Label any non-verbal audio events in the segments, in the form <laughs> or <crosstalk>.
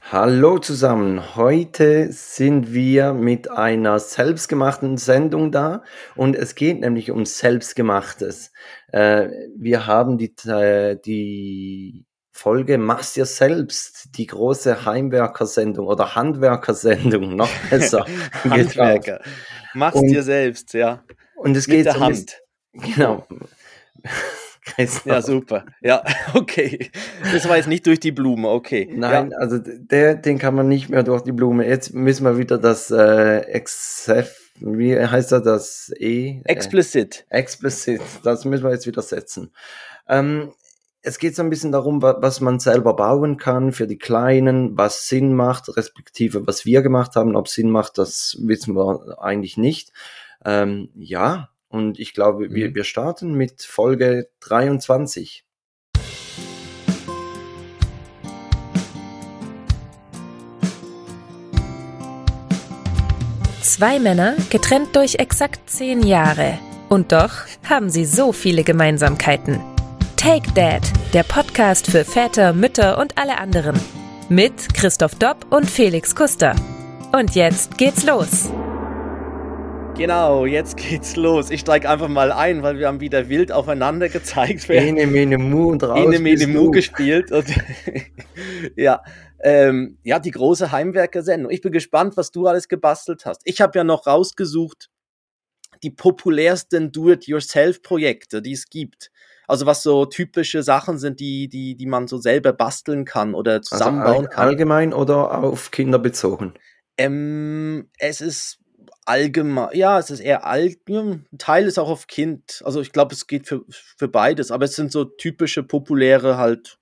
Hallo zusammen. Heute sind wir mit einer selbstgemachten Sendung da und es geht nämlich um Selbstgemachtes. Äh, wir haben die, äh, die Folge Mach's dir selbst, die große Heimwerkersendung oder Handwerkersendung, <laughs> noch besser. <laughs> Handwerker. Mach's und, dir selbst, ja. Und es Mit geht der um Hand. Genau. Ja, super. Ja, <laughs> okay. Das war jetzt nicht durch die Blume, okay. Nein, ja. also der, den kann man nicht mehr durch die Blume. Jetzt müssen wir wieder das äh, XF, wie heißt er das? E? Explicit. Äh, explicit, das müssen wir jetzt wieder setzen. Ähm, es geht so ein bisschen darum, was man selber bauen kann für die Kleinen, was Sinn macht, respektive was wir gemacht haben. Ob Sinn macht, das wissen wir eigentlich nicht. Ähm, ja, und ich glaube, wir, mhm. wir starten mit Folge 23. Zwei Männer, getrennt durch exakt zehn Jahre. Und doch haben sie so viele Gemeinsamkeiten. Take Dad, der Podcast für Väter, Mütter und alle anderen. Mit Christoph Dopp und Felix Kuster. Und jetzt geht's los. Genau, jetzt geht's los. Ich steige einfach mal ein, weil wir haben wieder wild aufeinander gezeigt. Ene, mene, mu und raus Ene, mene, mu gespielt. <laughs> Und ja, ähm, ja, die große Heimwerker-Sendung. Ich bin gespannt, was du alles gebastelt hast. Ich habe ja noch rausgesucht, die populärsten Do-it-yourself-Projekte, die es gibt. Also was so typische Sachen sind, die, die, die man so selber basteln kann oder zusammenbauen also all, kann. Allgemein oder auf Kinder bezogen? Ähm, es ist allgemein, ja, es ist eher all, ein Teil ist auch auf Kind. Also ich glaube, es geht für, für beides, aber es sind so typische, populäre halt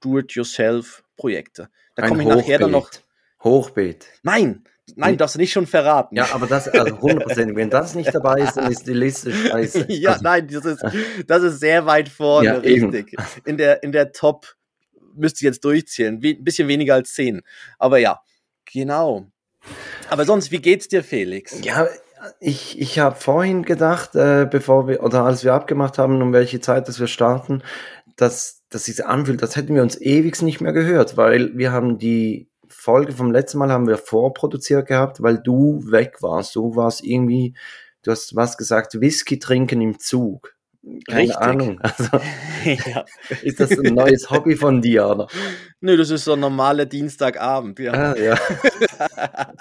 Do-it-yourself-Projekte. Da komme ich nachher dann noch. Hochbeet. Nein, nein, darfst du nicht schon verraten. Ja, aber das, also 100%, wenn das nicht dabei ist, dann ist die Liste scheiße. <laughs> ja, also. nein, das ist, das ist sehr weit vorne, ja, richtig. Eben. In der, in der Top müsste ich jetzt durchzählen, ein bisschen weniger als 10. Aber ja, genau. Aber sonst, wie geht's dir, Felix? Ja, ich, ich habe vorhin gedacht, äh, bevor wir, oder als wir abgemacht haben, um welche Zeit dass wir starten, dass, dass sich anfühlt, das hätten wir uns ewig nicht mehr gehört, weil wir haben die Folge vom letzten Mal haben wir vorproduziert gehabt, weil du weg warst. Du warst irgendwie, du hast was gesagt, Whisky trinken im Zug. Keine Richtig. Ahnung. <laughs> Also, ja. Ist das ein neues Hobby von dir, oder? Nö, das ist so ein normaler Dienstagabend, ja. Ah, ja. <laughs>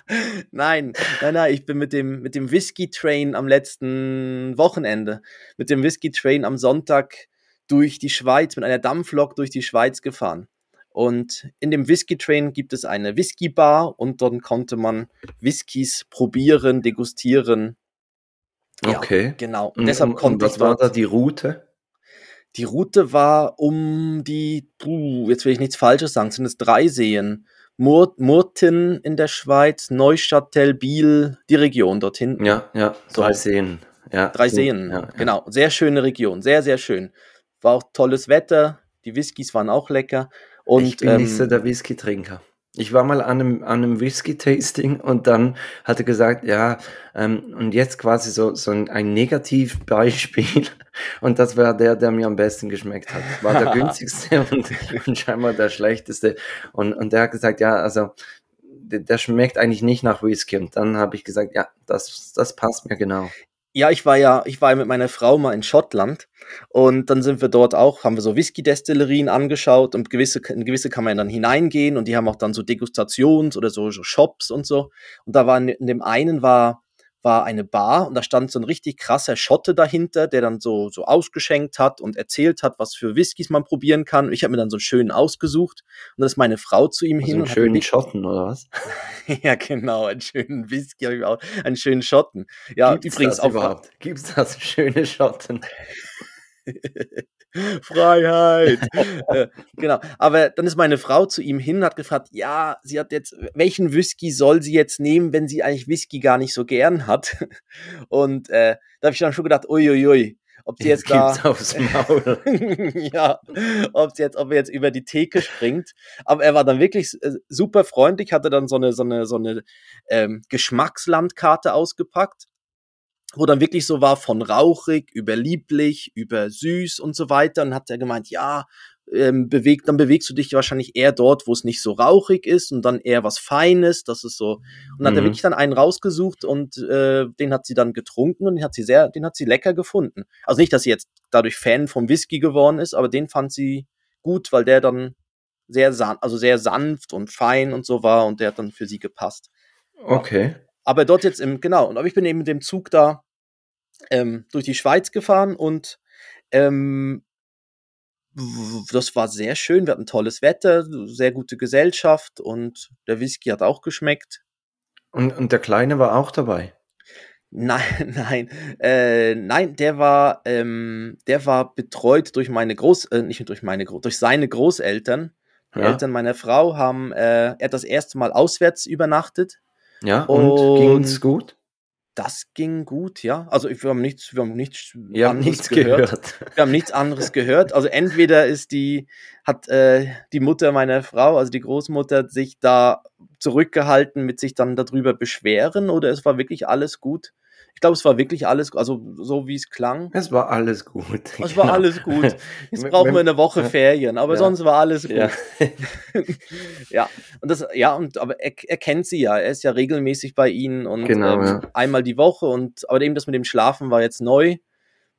nein, nein, nein, ich bin mit dem, mit dem Whisky Train am letzten Wochenende, mit dem Whisky Train am Sonntag durch die Schweiz, mit einer Dampflok durch die Schweiz gefahren. Und in dem Whisky Train gibt es eine Whisky Bar und dort konnte man Whiskys probieren, degustieren Okay. Ja, genau. Und, deshalb konnte und was ich war da die Route? Die Route war um die, puh, jetzt will ich nichts Falsches sagen, sind es drei Seen. Mur Murten in der Schweiz, Neuchâtel, Biel, die Region dorthin. Ja, ja, so. drei Seen. Ja, drei Seen, ja, genau. Sehr schöne Region, sehr, sehr schön. War auch tolles Wetter, die Whiskys waren auch lecker. Und, ich bin ähm, nicht so der Whisky-Trinker. Ich war mal an einem, an einem Whisky-Tasting und dann hat er gesagt, ja, ähm, und jetzt quasi so, so ein, ein Negativbeispiel. <laughs> Und das war der, der mir am besten geschmeckt hat. War der <laughs> günstigste und, und scheinbar der schlechteste. Und, und der hat gesagt, ja, also der, der schmeckt eigentlich nicht nach Whisky. Und dann habe ich gesagt, ja, das, das passt mir genau. Ja, ich war ja, ich war ja mit meiner Frau mal in Schottland und dann sind wir dort auch, haben wir so Whisky-Destillerien angeschaut und gewisse, in gewisse kann man dann hineingehen und die haben auch dann so Degustations- oder so, Shops und so. Und da war in, in dem einen war war eine Bar und da stand so ein richtig krasser Schotte dahinter, der dann so, so ausgeschenkt hat und erzählt hat, was für Whiskys man probieren kann. ich habe mir dann so einen schönen ausgesucht und dann ist meine Frau zu ihm also hin. Einen schönen Schotten oder was? <laughs> ja, genau, einen schönen Whisky, habe ich auch, einen schönen Schotten. Ja, Gibt's übrigens das auch. Überhaupt? Gibt's das schöne Schotten? <laughs> Freiheit. <laughs> äh, genau. Aber dann ist meine Frau zu ihm hin und hat gefragt, ja, sie hat jetzt, welchen Whisky soll sie jetzt nehmen, wenn sie eigentlich Whisky gar nicht so gern hat? <laughs> Und äh, da habe ich dann schon gedacht, uiuiui, ob sie jetzt, jetzt da aufs Maul. ja, ob sie jetzt, ob er jetzt über die Theke springt. Aber er war dann wirklich äh, super freundlich, hatte dann so eine so eine so eine ähm, Geschmackslandkarte ausgepackt wo dann wirklich so war von rauchig über lieblich, über süß und so weiter. Und hat er gemeint, ja, ähm, bewegt, dann bewegst du dich wahrscheinlich eher dort, wo es nicht so rauchig ist und dann eher was Feines, das ist so. Und hat er Mhm. wirklich dann einen rausgesucht und äh, den hat sie dann getrunken und den hat sie sehr, den hat sie lecker gefunden. Also nicht, dass sie jetzt dadurch Fan vom Whisky geworden ist, aber den fand sie gut, weil der dann sehr san also sehr sanft und fein und so war und der hat dann für sie gepasst. Okay. Aber dort jetzt im, genau, und aber ich bin eben mit dem Zug da ähm, durch die Schweiz gefahren und ähm, das war sehr schön. Wir hatten tolles Wetter, sehr gute Gesellschaft und der Whisky hat auch geschmeckt. Und, und der Kleine war auch dabei. Nein, <laughs> nein, äh, nein, der war, ähm, der war betreut durch meine Groß, äh, nicht durch meine Groß, durch seine Großeltern. Die Ja. Eltern meiner Frau haben, äh, er hat das erste Mal auswärts übernachtet. Ja, und, Und- ging's gut? Das ging gut, ja. Also ich- wir haben nichts, wir haben nichts, habt anderes nichts gehört. <laughs> Wir haben nichts anderes gehört. Also entweder ist die, hat äh, die Mutter meiner Frau, also die Großmutter, sich da zurückgehalten mit sich dann darüber beschweren oder es war wirklich alles gut. Ich glaube, es war wirklich alles, also so wie es klang. Es war alles gut. Es war Genau. alles gut. <laughs> Jetzt brauchen wir eine Woche. Ferien, aber Ja. sonst war alles gut. Ja. <laughs> ja, und das, ja, und aber er, er kennt sie ja, er ist ja regelmäßig bei ihnen und Genau, ähm, einmal die Woche und aber eben das mit dem Schlafen war jetzt neu.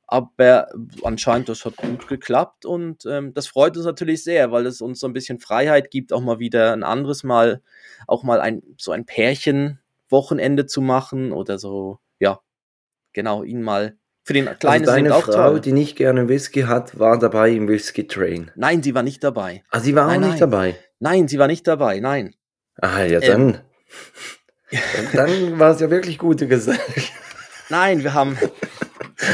Aber anscheinend, das hat gut geklappt und ähm, das freut uns natürlich sehr, weil es uns so ein bisschen Freiheit gibt, auch mal wieder ein anderes Mal, auch mal ein so ein Pärchen-Wochenende zu machen oder so, ja, genau, ihn mal für den Kleinen also deine Frau, toll. die nicht gerne Whisky hat, war dabei im Whisky Train. Nein, sie war nicht dabei. Ah, sie war Nein, auch nicht nein. dabei. Nein, sie war nicht dabei, nein. Ah, ja, Ähm. dann. dann <laughs> war es ja wirklich gute Gesellschaft. Nein, wir haben.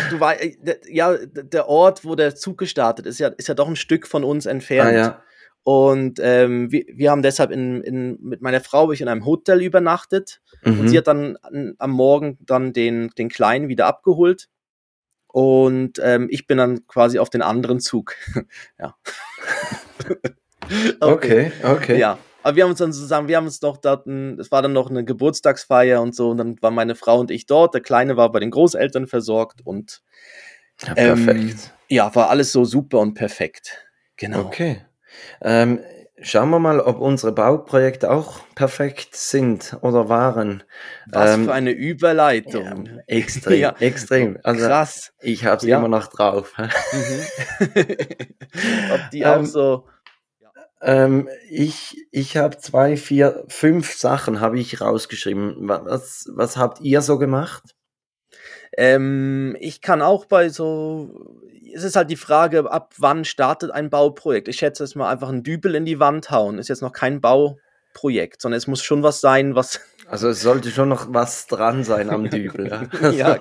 Du war, äh, der- ja, der Ort, wo der Zug gestartet ist, ja, ist ja doch ein Stück von uns entfernt. Ah, ja. Und ähm, wir, wir haben deshalb in, in, mit meiner Frau ich in einem Hotel übernachtet und Mhm. sie hat dann an, am Morgen dann den, den Kleinen wieder abgeholt. Und ähm, ich bin dann quasi auf den anderen Zug. <laughs> ja. <laughs> Okay, okay. Ja, aber wir haben uns dann zusammen, wir haben uns noch es war dann noch eine Geburtstagsfeier und so, und dann war meine Frau und ich dort, der Kleine war bei den Großeltern versorgt und Ja, Ähm, perfekt. ja, war alles so super und perfekt. Genau. Okay. Ähm, schauen wir mal, ob unsere Bauprojekte auch perfekt sind oder waren. Was Ähm, für eine Ja, Überleitung. extrem, Ja. extrem. <laughs> Also Krass. ich habe es Ja. immer noch drauf. Mhm. <laughs> <laughs> Ob die Ähm, auch so. Ähm, ich ich habe zwei, vier, fünf Sachen habe ich rausgeschrieben. Wa- Was, was habt ihr so gemacht? Ähm, ich kann auch bei so. Es ist halt die Frage, ab wann startet ein Bauprojekt? Ich schätze es mal einfach einen Dübel in die Wand hauen. Ist jetzt noch kein Bauprojekt, sondern es muss schon was sein, was. <laughs> Also es sollte schon noch was dran sein am <laughs> Dübel. Ja. <laughs> ja,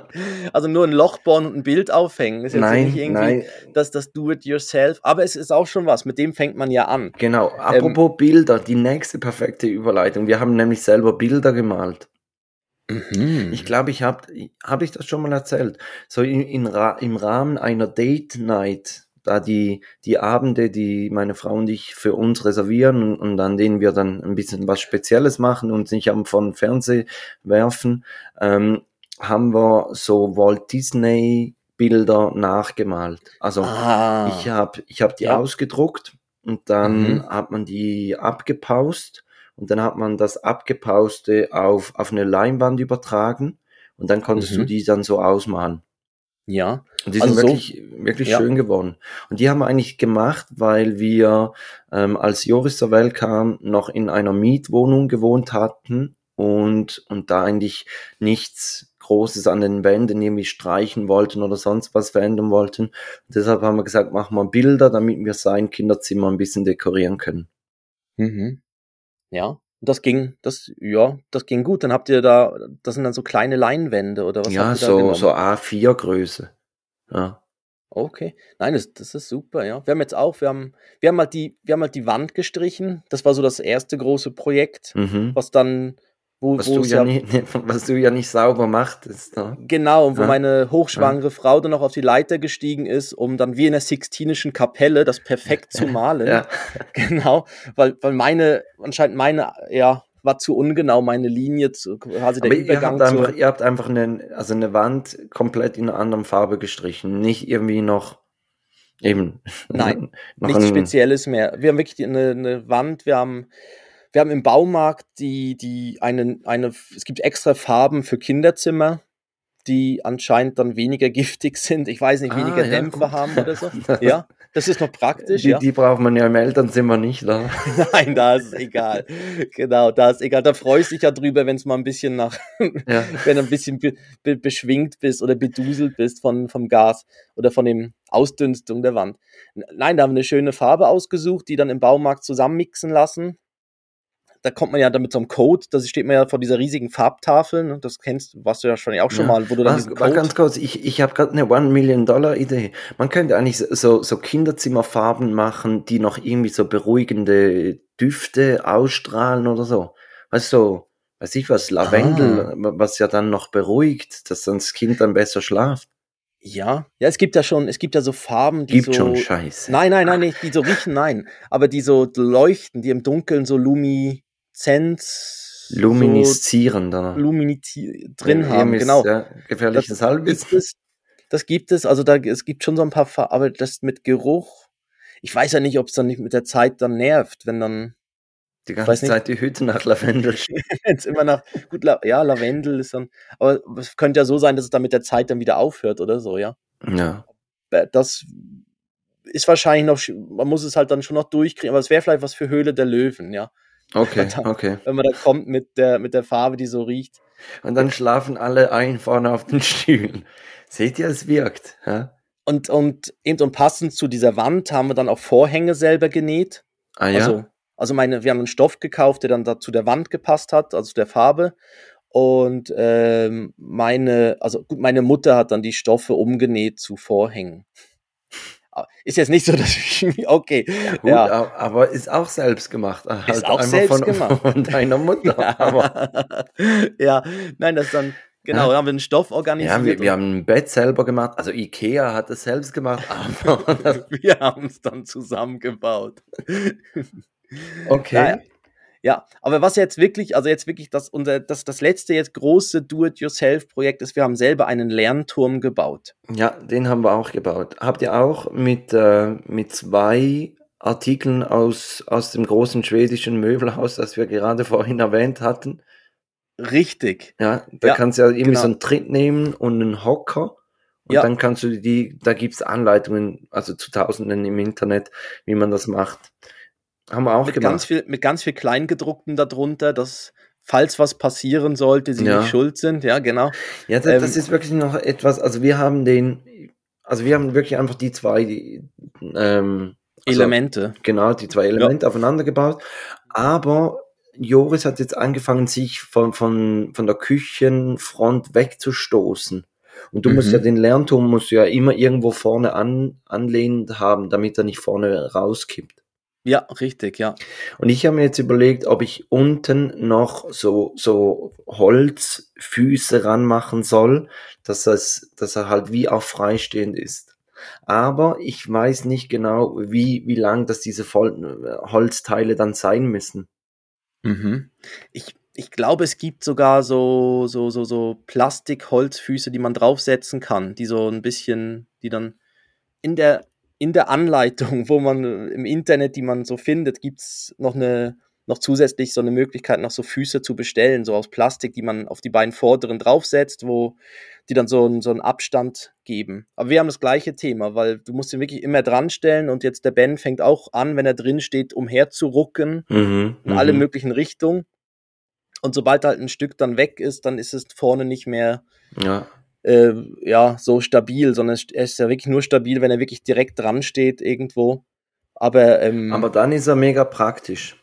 also nur ein Loch bohren und ein Bild aufhängen. Ist jetzt nein, nicht irgendwie nein, das, das Do-it-yourself. Aber es ist auch schon was. Mit dem fängt man ja an. genau. Ähm, Apropos Bilder, die nächste perfekte Überleitung. Wir haben nämlich selber Bilder gemalt. Mhm. Ich glaube, ich habe hab ich das schon mal erzählt. So in, in im Rahmen einer Date Night, da die, die Abende, die meine Frau und ich für uns reservieren und, und an denen wir dann ein bisschen was Spezielles machen und nicht am von Fernseh werfen, ähm, haben wir so Walt Disney Bilder nachgemalt. Also ah. ich habe ich hab die Ja. ausgedruckt und dann Mhm. hat man die abgepaust und dann hat man das abgepauste auf, auf eine Leinwand übertragen und dann konntest du Mhm. die dann so ausmalen. ja. Und die Also sind so- wirklich, wirklich Ja. schön geworden. Und die haben wir eigentlich gemacht, weil wir, ähm, als Joris zur Welt kam, noch in einer Mietwohnung gewohnt hatten und, und da eigentlich nichts Großes an den Wänden irgendwie streichen wollten oder sonst was verändern wollten. Und deshalb haben wir gesagt, machen wir Bilder, damit wir sein Kinderzimmer ein bisschen dekorieren können. Mhm. Ja. Das ging, das, ja, das ging gut. Dann habt ihr da, das sind dann so kleine Leinwände oder was ja, habt ihr da so, so A4-Größe. Ja. Okay. Nein, das, das ist super, ja. Wir haben jetzt auch, wir haben, wir haben halt die, wir haben halt die Wand gestrichen. Das war so das erste große Projekt, Mhm. was dann, wo, Was, wo du ja ja, nicht, <laughs> was du ja nicht sauber machtest. Ne? genau, und wo Ja. meine hochschwangere Frau dann noch auf die Leiter gestiegen ist, um dann wie in der Sixtinischen Kapelle das perfekt zu <laughs> malen. Ja. <laughs> Genau, weil, weil meine, anscheinend meine, ja, war zu ungenau, meine Linie, zu, quasi der Aber ihr Übergang habt, zur, einfach, ihr habt einfach eine, also eine Wand komplett in einer anderen Farbe gestrichen. Nicht irgendwie noch Eben. Nein, nichts Spezielles mehr. Wir haben wirklich eine, eine Wand, wir haben, wir haben im Baumarkt die, die eine, eine, es gibt extra Farben für Kinderzimmer, die anscheinend dann weniger <laughs> giftig sind. Ich weiß nicht, ah, weniger ja, Dämpfe gut. haben oder so. <laughs> Ja, das ist noch praktisch. Die, ja. die braucht man ja im Elternzimmer nicht, oder? <laughs> Nein, da ist egal. Genau, da ist egal. Da freust du dich ja drüber, wenn es mal ein bisschen nach, ja. wenn du ein bisschen be, be, beschwingt bist oder beduselt bist von, vom Gas oder von dem Ausdünstung der Wand. Nein, da haben wir eine schöne Farbe ausgesucht, die dann im Baumarkt zusammenmixen lassen da kommt man ja dann mit so einem Code, da steht man ja vor dieser riesigen Farbtafel, ne? das kennst du, warst du ja schon auch schon ja. mal, wo du dann Was, Code ganz kurz, ich, ich habe gerade eine One Million Dollar Idee. Man könnte eigentlich so, so Kinderzimmerfarben machen, die noch irgendwie so beruhigende Düfte ausstrahlen oder so. Weißt du, so, weiß ich was, Lavendel, ah. was ja dann noch beruhigt, dass dann das Kind dann besser schlaft. Ja, ja, es gibt ja schon, es gibt ja so Farben, die gibt so. schon Scheiße. Nein, nein, nein, nicht, die so riechen, nein. Aber die so leuchten, die im Dunkeln so Lumi, Lumineszenz. Luminiszieren so drin ja, haben, genau. Ja, gefährliches Halbwissen. Das gibt es, also da, es gibt schon so ein paar, Farben, aber das mit Geruch, ich weiß ja nicht, ob es dann nicht mit der Zeit dann nervt, wenn dann. Die ganze Zeit die Hütte nach Lavendel <laughs> Jetzt immer nach, gut, ja, Lavendel ist dann, aber es könnte ja so sein, dass es dann mit der Zeit dann wieder aufhört oder so, ja. Ja. Das ist wahrscheinlich noch, man muss es halt dann schon noch durchkriegen, aber es wäre vielleicht was für Höhle der Löwen, ja. Okay, <laughs> dann, okay. Wenn man da kommt mit der, mit der Farbe, die so riecht. Und dann schlafen alle ein vorne auf den <laughs> Stühlen. Seht ihr, es wirkt. Ja? Und, und eben und passend zu dieser Wand haben wir dann auch Vorhänge selber genäht. Ah ja. Also, also meine, wir haben einen Stoff gekauft, der dann da zu der Wand gepasst hat, also zu der Farbe. Und ähm, meine, also gut, meine Mutter hat dann die Stoffe umgenäht zu Vorhängen. Ist jetzt nicht so, <laughs> dass ich, okay. Gut, ja. aber ist auch selbst gemacht. Halt ist auch selbst von, <laughs> gemacht. Von deiner Mutter. Ja, <laughs> ja, nein, das ist dann, genau, ja. haben wir einen Stoff organisiert. Ja, wir, wir haben ein Bett selber gemacht. Also Ikea hat es selbst gemacht, aber wir haben es dann zusammengebaut. okay. Naja. Ja, aber was jetzt wirklich, also jetzt wirklich das, unser, das, das letzte jetzt große Do-it-yourself-Projekt ist, wir haben selber einen Lernturm gebaut. Ja, den haben wir auch gebaut. Habt ihr auch mit, äh, mit zwei Artikeln aus, aus dem großen schwedischen Möbelhaus, das wir gerade vorhin erwähnt hatten? Richtig. Ja, da ja, kannst du ja irgendwie genau. so einen Tritt nehmen und einen Hocker. Und ja. dann kannst du die, da gibt es Anleitungen, also zu Tausenden im Internet, wie man das macht. Haben wir auch mit gemacht. Ganz viel, mit ganz viel Kleingedruckten darunter, dass falls was passieren sollte, sie ja. nicht schuld sind. Ja, genau. Ja, das, ähm, das, ist wirklich noch etwas, also wir haben den, also wir haben wirklich einfach die zwei die, ähm, also, Elemente. Genau, die zwei Elemente ja. aufeinander gebaut. Aber Joris hat jetzt angefangen, sich von, von, von der Küchenfront wegzustoßen. Und du mhm. musst ja den Lernturm musst du ja immer irgendwo vorne an, anlehnend haben, damit er nicht vorne rauskippt. Ja, richtig, ja. Und ich habe mir jetzt überlegt, ob ich unten noch so, so Holzfüße ranmachen soll, dass, es, dass er halt wie auch freistehend ist. Aber ich weiß nicht genau, wie, wie lang das diese Holzteile dann sein müssen. Mhm. Ich, ich glaube, es gibt sogar so, so, so, so Plastik-Holzfüße, die man draufsetzen kann, die so ein bisschen, die dann in der in der Anleitung, wo man äh, im Internet, die man so findet, gibt es noch eine noch zusätzlich so eine Möglichkeit, noch so Füße zu bestellen, so aus Plastik, die man auf die beiden vorderen draufsetzt, wo die dann so, einen, so einen Abstand geben. Aber wir haben das gleiche Thema, weil du musst ihn wirklich immer dran stellen und jetzt der Ben fängt auch an, wenn er drin steht, umherzurucken mhm, in alle mhm. möglichen Richtungen. Und sobald halt ein Stück dann weg ist, dann ist es vorne nicht mehr ja äh, ja, so stabil, sondern er ist ja wirklich nur stabil, wenn er wirklich direkt dran steht irgendwo. Aber, ähm, Aber dann ist er mega praktisch.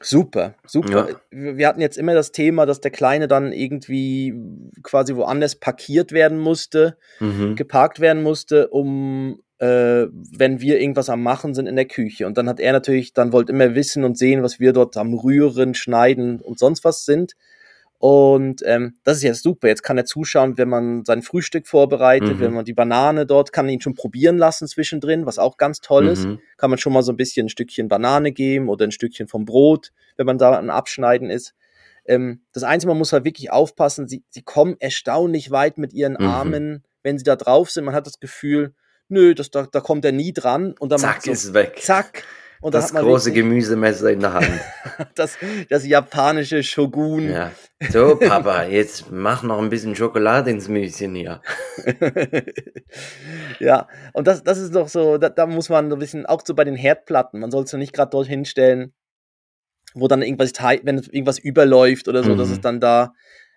Super, super. Ja. Wir hatten jetzt immer das Thema, dass der Kleine dann irgendwie quasi woanders parkiert werden musste, mhm. geparkt werden musste, um äh, wenn wir irgendwas am Machen sind in der Küche. Und dann hat er natürlich, dann wollte immer wissen und sehen, was wir dort am Rühren, Schneiden und sonst was sind. Und ähm, das ist jetzt super. Jetzt kann er zuschauen, wenn man sein Frühstück vorbereitet, mhm. wenn man die Banane dort, kann ihn schon probieren lassen zwischendrin, was auch ganz toll ist. Mhm. Kann man schon mal so ein bisschen ein Stückchen Banane geben oder ein Stückchen vom Brot, wenn man da ein Abschneiden ist. Ähm, das Einzige, man muss halt wirklich aufpassen, sie, sie kommen erstaunlich weit mit ihren mhm. Armen, wenn sie da drauf sind. Man hat das Gefühl, nö, das, da, da kommt er nie dran. Und dann Zack, so, ist weg. zack. Und das große wirklich Gemüsemesser in der Hand. <laughs> das, das japanische Shogun. ja. So, Papa, jetzt mach noch ein bisschen Schokolade ins Müschen hier. <laughs> ja, und das, das ist doch so, da, da muss man so ein bisschen, auch so bei den Herdplatten, man soll es ja nicht gerade dorthin stellen, wo dann irgendwas, wenn irgendwas überläuft oder so, dass Mhm. es dann da,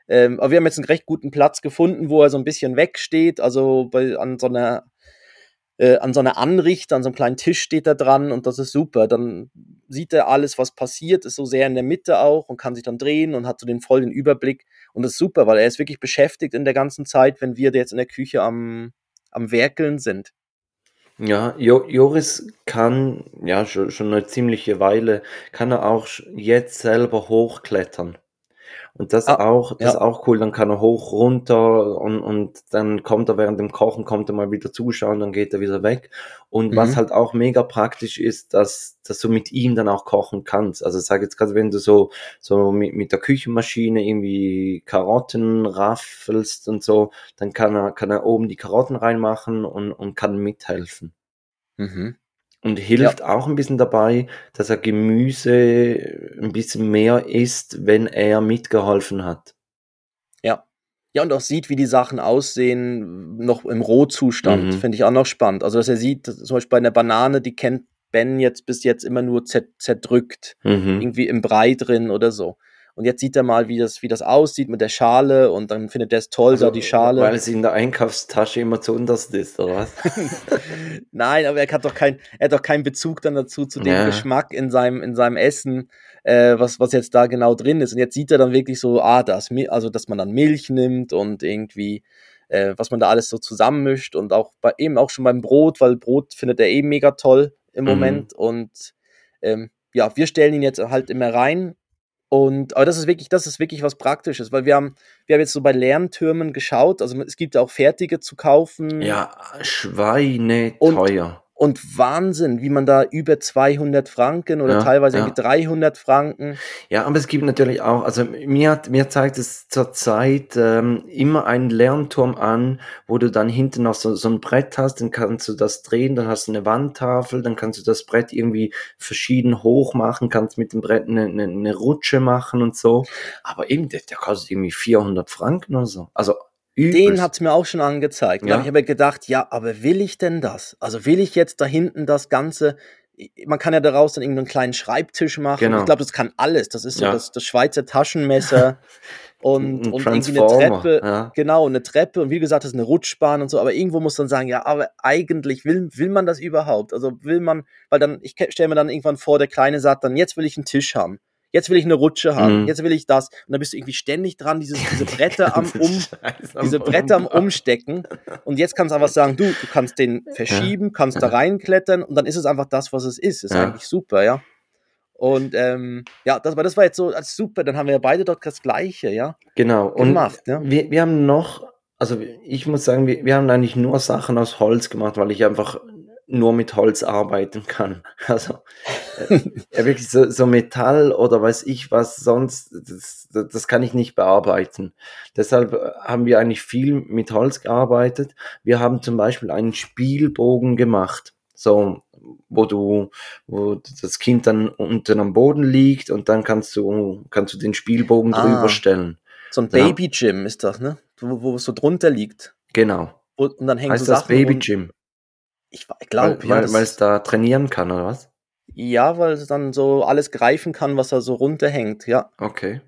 ähm, aber wir haben jetzt einen recht guten Platz gefunden, wo er so ein bisschen wegsteht, also bei, an so einer, äh, an so einer Anrichte, an so einem kleinen Tisch steht er dran und das ist super. Dann sieht er alles, was passiert, ist so sehr in der Mitte auch und kann sich dann drehen und hat so den vollen Überblick und das ist super, weil er ist wirklich beschäftigt in der ganzen Zeit, wenn wir jetzt in der Küche am, am Werkeln sind. Ja, jo Joris kann, ja, schon, schon eine ziemliche Weile, kann er auch jetzt selber hochklettern. Und das Ah, auch, das ja. ist auch cool. Dann kann er hoch, runter und, und dann kommt er während dem Kochen, kommt er mal wieder zuschauen, dann geht er wieder weg. Und was Mhm. halt auch mega praktisch ist, dass, dass du mit ihm dann auch kochen kannst. Also sag jetzt gerade, wenn du so, so mit, mit der Küchenmaschine irgendwie Karotten raffelst und so, dann kann er, kann er oben die Karotten reinmachen und, und kann mithelfen. Mhm. Und hilft auch ein bisschen dabei, dass er Gemüse ein bisschen mehr isst, wenn er mitgeholfen hat. Ja. Ja, und auch sieht, wie die Sachen aussehen, noch im Rohzustand, Mhm. finde ich auch noch spannend. Also, dass er sieht, dass zum Beispiel bei einer Banane, die kennt Ben jetzt bis jetzt immer nur zer zerdrückt, Mhm. irgendwie im Brei drin oder so. Und jetzt sieht er mal, wie das, wie das aussieht mit der Schale und dann findet er es toll, da die Schale. Also, Weil es in der Einkaufstasche immer zu unterst ist, oder was? <laughs> <laughs> Nein, aber er hat doch kein, er hat doch keinen Bezug dann dazu, zu dem Ja. Geschmack in seinem, in seinem Essen, äh, was, was jetzt da genau drin ist. Und jetzt sieht er dann wirklich so, ah, das, also dass man dann Milch nimmt und irgendwie, äh, was man da alles so zusammenmischt und auch bei eben auch schon beim Brot, weil Brot findet er eben mega toll im Mhm. Moment. Und ähm, ja, wir stellen ihn jetzt halt immer rein. Und aber das ist wirklich, das ist wirklich was Praktisches, weil wir haben, wir haben jetzt so bei Lerntürmen geschaut. Also es gibt auch fertige zu kaufen. Ja, Schweine teuer. Und Wahnsinn, wie man da über 200 Franken oder Ja, teilweise ja. irgendwie 300 Franken. Ja, aber es gibt natürlich auch, also mir, hat, mir zeigt es zurzeit ähm, immer einen Lernturm an, wo du dann hinten noch so, so ein Brett hast, dann kannst du das drehen, dann hast du eine Wandtafel, dann kannst du das Brett irgendwie verschieden hoch machen, kannst mit dem Brett eine, eine, eine Rutsche machen und so. Aber eben, der, der kostet irgendwie 400 Franken oder so. Also übelst. Den hat's mir auch schon angezeigt. Da Ja. habe ich aber gedacht, ja, aber will ich denn das? Also will ich jetzt da hinten das Ganze? Man kann ja daraus dann irgendeinen kleinen Schreibtisch machen. Genau. Ich glaube, das kann alles. Das ist so Ja. das, das Schweizer <laughs> Taschenmesser und, und irgendwie eine Treppe. ja. Genau, eine Treppe und wie gesagt, das ist eine Rutschbahn und so. Aber irgendwo muss man sagen, ja, aber eigentlich will, will man das überhaupt? Also will man, weil dann, ich stelle mir dann irgendwann vor, der Kleine sagt dann, jetzt will ich einen Tisch haben. Jetzt will ich eine Rutsche haben. Mhm. Jetzt will ich das. Und dann bist du irgendwie ständig dran, dieses, <laughs> diese Bretter am Um, diese Bretter am. Umstecken. Und jetzt kannst du einfach sagen, du, du kannst den verschieben, kannst da reinklettern und dann ist es einfach das, was es ist. Ist Ja. eigentlich super, ja. Und ähm, ja, das, aber das war jetzt so als super. Dann haben wir ja beide dort das Gleiche, ja, Genau. Und gemacht. Ja. wir, wir haben noch, also ich muss sagen, wir, wir haben eigentlich nur Sachen aus Holz gemacht, weil ich einfach nur mit Holz arbeiten kann. <laughs> Also äh, <laughs> ja, wirklich so, so Metall oder weiß ich was sonst, das, das kann ich nicht bearbeiten. Deshalb äh, haben wir eigentlich viel mit Holz gearbeitet. Wir haben zum Beispiel einen Spielbogen gemacht. So, wo du, wo das Kind dann unten am Boden liegt und dann kannst du, kannst du den Spielbogen Ah. drüber stellen. So ein Ja. Baby Gym ist das, ne? Wo, wo es so drunter liegt. Genau. Und dann hängen Heißt so das Baby Gym? Ich, ich Weil, glaube, ja, weil, weil es da trainieren kann, oder was? ja, weil es dann so alles greifen kann, was da so runterhängt, ja. Okay.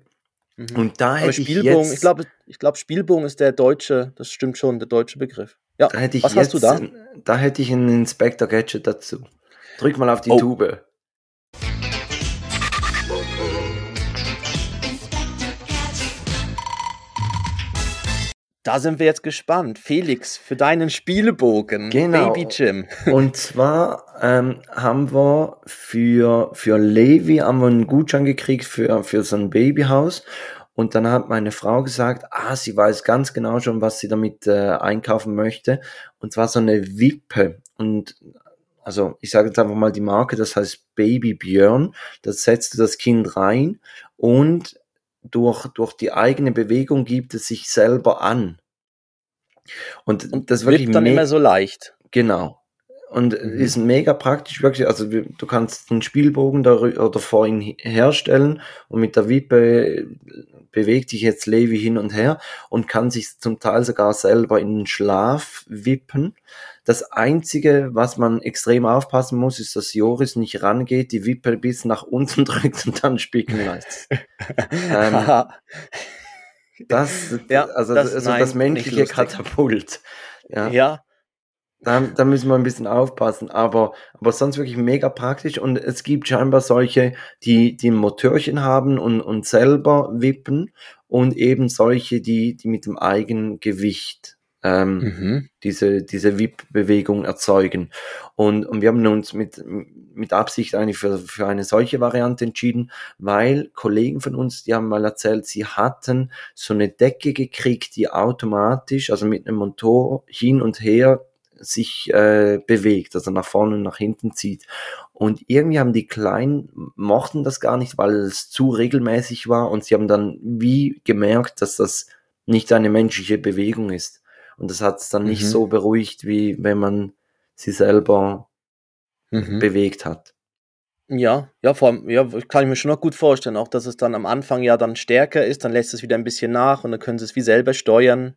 Mhm. Und da hätte ich jetzt, ich glaube, ich glaube, Spielbogen ist der deutsche, das stimmt schon, der deutsche Begriff. Ja, da hätte ich was jetzt, hast du da? da hätte ich einen Inspector Gadget dazu. Drück mal auf die Oh. Tube. Da sind wir jetzt gespannt. Felix, für deinen Spielbogen, Genau. Baby Jim. <laughs> Und zwar ähm, haben wir für, für Levi haben wir einen Gutschein gekriegt für, für so ein Babyhaus. Und dann hat meine Frau gesagt, ah, sie weiß ganz genau schon, was sie damit äh, einkaufen möchte. Und zwar so eine Wippe. Und also ich sage jetzt einfach mal die Marke, das heißt Baby Björn. Das setzt du das Kind rein und durch, durch die eigene Bewegung gibt es sich selber an. Und, Und das wirklich wird dann me- immer so leicht. Genau. Und mhm. ist mega praktisch, wirklich. Also du kannst den Spielbogen da oder vor ihn herstellen und mit der Wippe bewegt sich jetzt Levi hin und her und kann sich zum Teil sogar selber in den Schlaf wippen. Das Einzige, was man extrem aufpassen muss, ist, dass Joris nicht rangeht, die Wippe bis nach unten <laughs> drückt und dann spicken lässt. <laughs> ähm, das, ja, also das, also nein, das menschliche Katapult. Ja. ja. Da, da müssen wir ein bisschen aufpassen, aber, aber sonst wirklich mega praktisch und es gibt scheinbar solche, die, die ein Motörchen haben und, und selber wippen und eben solche, die, die mit dem eigenen Gewicht ähm, mhm. diese, diese Wippbewegung erzeugen. Und, und wir haben uns mit, mit Absicht eigentlich für, für eine solche Variante entschieden, weil Kollegen von uns, die haben mal erzählt, sie hatten so eine Decke gekriegt, die automatisch, also mit einem Motor hin und her sich äh, bewegt, also nach vorne und nach hinten zieht. Und irgendwie haben die Kleinen mochten das gar nicht, weil es zu regelmäßig war und sie haben dann wie gemerkt, dass das nicht eine menschliche Bewegung ist. Und das hat es dann mhm. nicht so beruhigt, wie wenn man sie selber mhm. bewegt hat. Ja, ja, vor allem, ja, kann ich mir schon noch gut vorstellen, auch dass es dann am Anfang ja dann stärker ist, dann lässt es wieder ein bisschen nach und dann können sie es wie selber steuern.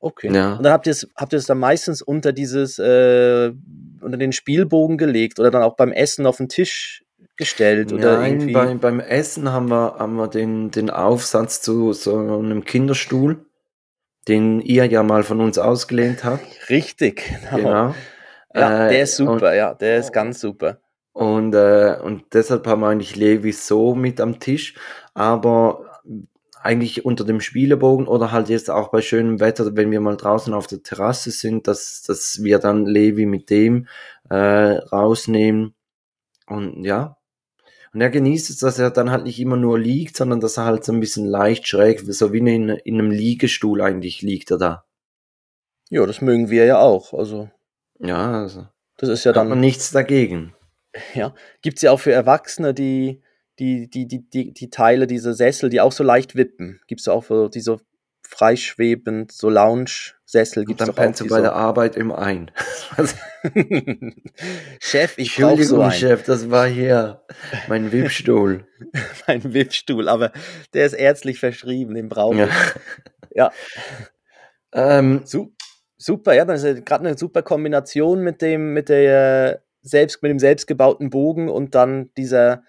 Okay. Ja. Und dann habt ihr es, habt ihr es dann meistens unter dieses, äh, unter den Spielbogen gelegt oder dann auch beim Essen auf den Tisch gestellt? Oder Nein, irgendwie? Bei, beim Essen haben wir, haben wir den, den Aufsatz zu so einem Kinderstuhl, den ihr ja mal von uns ausgelehnt habt. Richtig, genau. genau. Ja, äh, der ist super, und, ja, der ist ganz super. Und, äh, und deshalb haben wir eigentlich Levi so mit am Tisch, aber eigentlich unter dem Spielebogen oder halt jetzt auch bei schönem Wetter, wenn wir mal draußen auf der Terrasse sind, dass, dass wir dann Levi mit dem äh, rausnehmen. Und ja. Und er genießt es, dass er dann halt nicht immer nur liegt, sondern dass er halt so ein bisschen leicht schräg, so wie in, in einem Liegestuhl eigentlich liegt er da. Ja, das mögen wir ja auch. Also. Ja, also. Das ist ja dann. Hat man nichts dagegen. Ja. Gibt es ja auch für Erwachsene, die die, die, die, die, die Teile, diese Sessel, die auch so leicht wippen. Gibt es auch so, die so freischwebend, so Lounge-Sessel gibt es auch. Dann du bei so. der Arbeit immer ein. <laughs> <laughs> Chef, ich brauche so einen. Chef, das war hier mein Wippstuhl. <laughs> mein Wippstuhl, aber der ist ärztlich verschrieben, den brauche ich. Ja. <laughs> ja. Ähm, super, ja, das ist gerade eine super Kombination mit dem, mit der selbst, mit dem selbstgebauten Bogen und dann dieser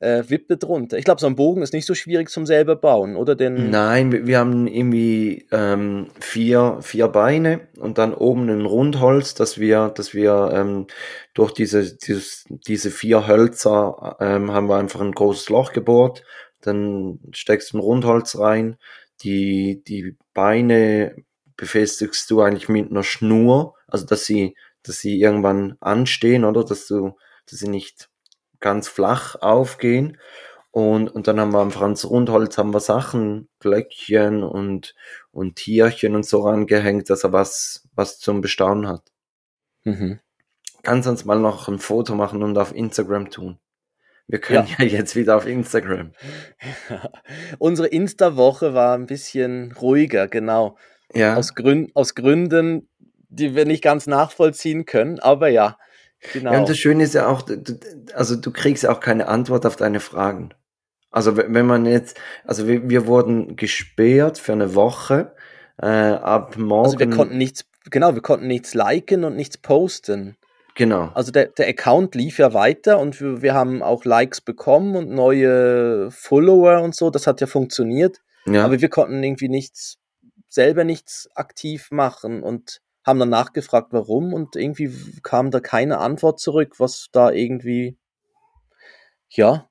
äh, Wippe drunter. Ich glaube, so ein Bogen ist nicht so schwierig zum selber bauen, oder? Den Nein, wir haben irgendwie ähm, vier, vier Beine und dann oben ein Rundholz, dass wir, dass wir ähm, durch diese, dieses, diese vier Hölzer ähm, haben wir einfach ein großes Loch gebohrt. Dann steckst du ein Rundholz rein. Die, die Beine befestigst du eigentlich mit einer Schnur, also dass sie, dass sie irgendwann anstehen, oder? Dass du, dass sie nicht ganz flach aufgehen. Und, und dann haben wir am Franz Rundholz haben wir Sachen, Glöckchen und, und Tierchen und so rangehängt, dass er was, was zum Bestaunen hat. Mhm. Kannst uns mal noch ein Foto machen und auf Instagram tun. Wir können ja, ja jetzt wieder auf Instagram. <laughs> Unsere Insta-Woche war ein bisschen ruhiger, genau. Ja. Aus, Grün aus Gründen, die wir nicht ganz nachvollziehen können, aber ja, Genau. Ja, und das Schöne ist ja auch, du, also du kriegst auch keine Antwort auf deine Fragen. Also wenn man jetzt, also wir, wir wurden gesperrt für eine Woche äh, ab morgen. Also wir konnten nichts, genau, wir konnten nichts liken und nichts posten. Genau. Also der, der Account lief ja weiter und wir, wir haben auch Likes bekommen und neue Follower und so, das hat ja funktioniert. Ja. Aber wir konnten irgendwie nichts, selber nichts aktiv machen und haben dann nachgefragt, warum und irgendwie kam da keine Antwort zurück, was da irgendwie, ja.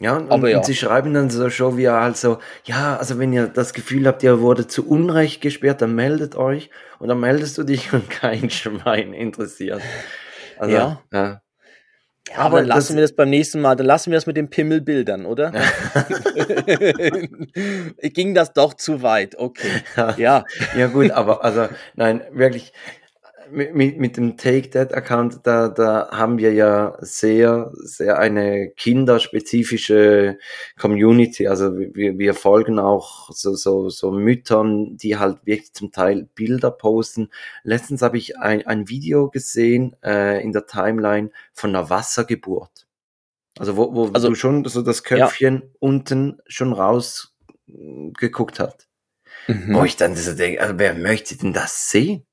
Ja, und, Aber ja. und sie schreiben dann so schon wie also, ja, also wenn ihr das Gefühl habt, ihr wurde zu Unrecht gesperrt, dann meldet euch und dann meldest du dich <laughs> und kein Schwein interessiert. Also, ja. ja. Ja, aber dann lassen wir das beim nächsten Mal, dann lassen wir das mit den Pimmelbildern, oder? <laughs> Ging das doch zu weit, okay. Ja. ja. Ja, gut, aber also, nein, wirklich, mit, mit, dem Take That Account, da, da haben wir ja sehr, sehr eine kinderspezifische Community. Also wir, wir folgen auch so, so, so Müttern, die halt wirklich zum Teil Bilder posten. Letztens habe ich ein, ein Video gesehen äh, in der Timeline von einer Wassergeburt. Also wo, wo also, du schon so das Köpfchen ja. unten schon rausgeguckt hat. Mhm. Wo ich dann so denke, also wer möchte denn das sehen?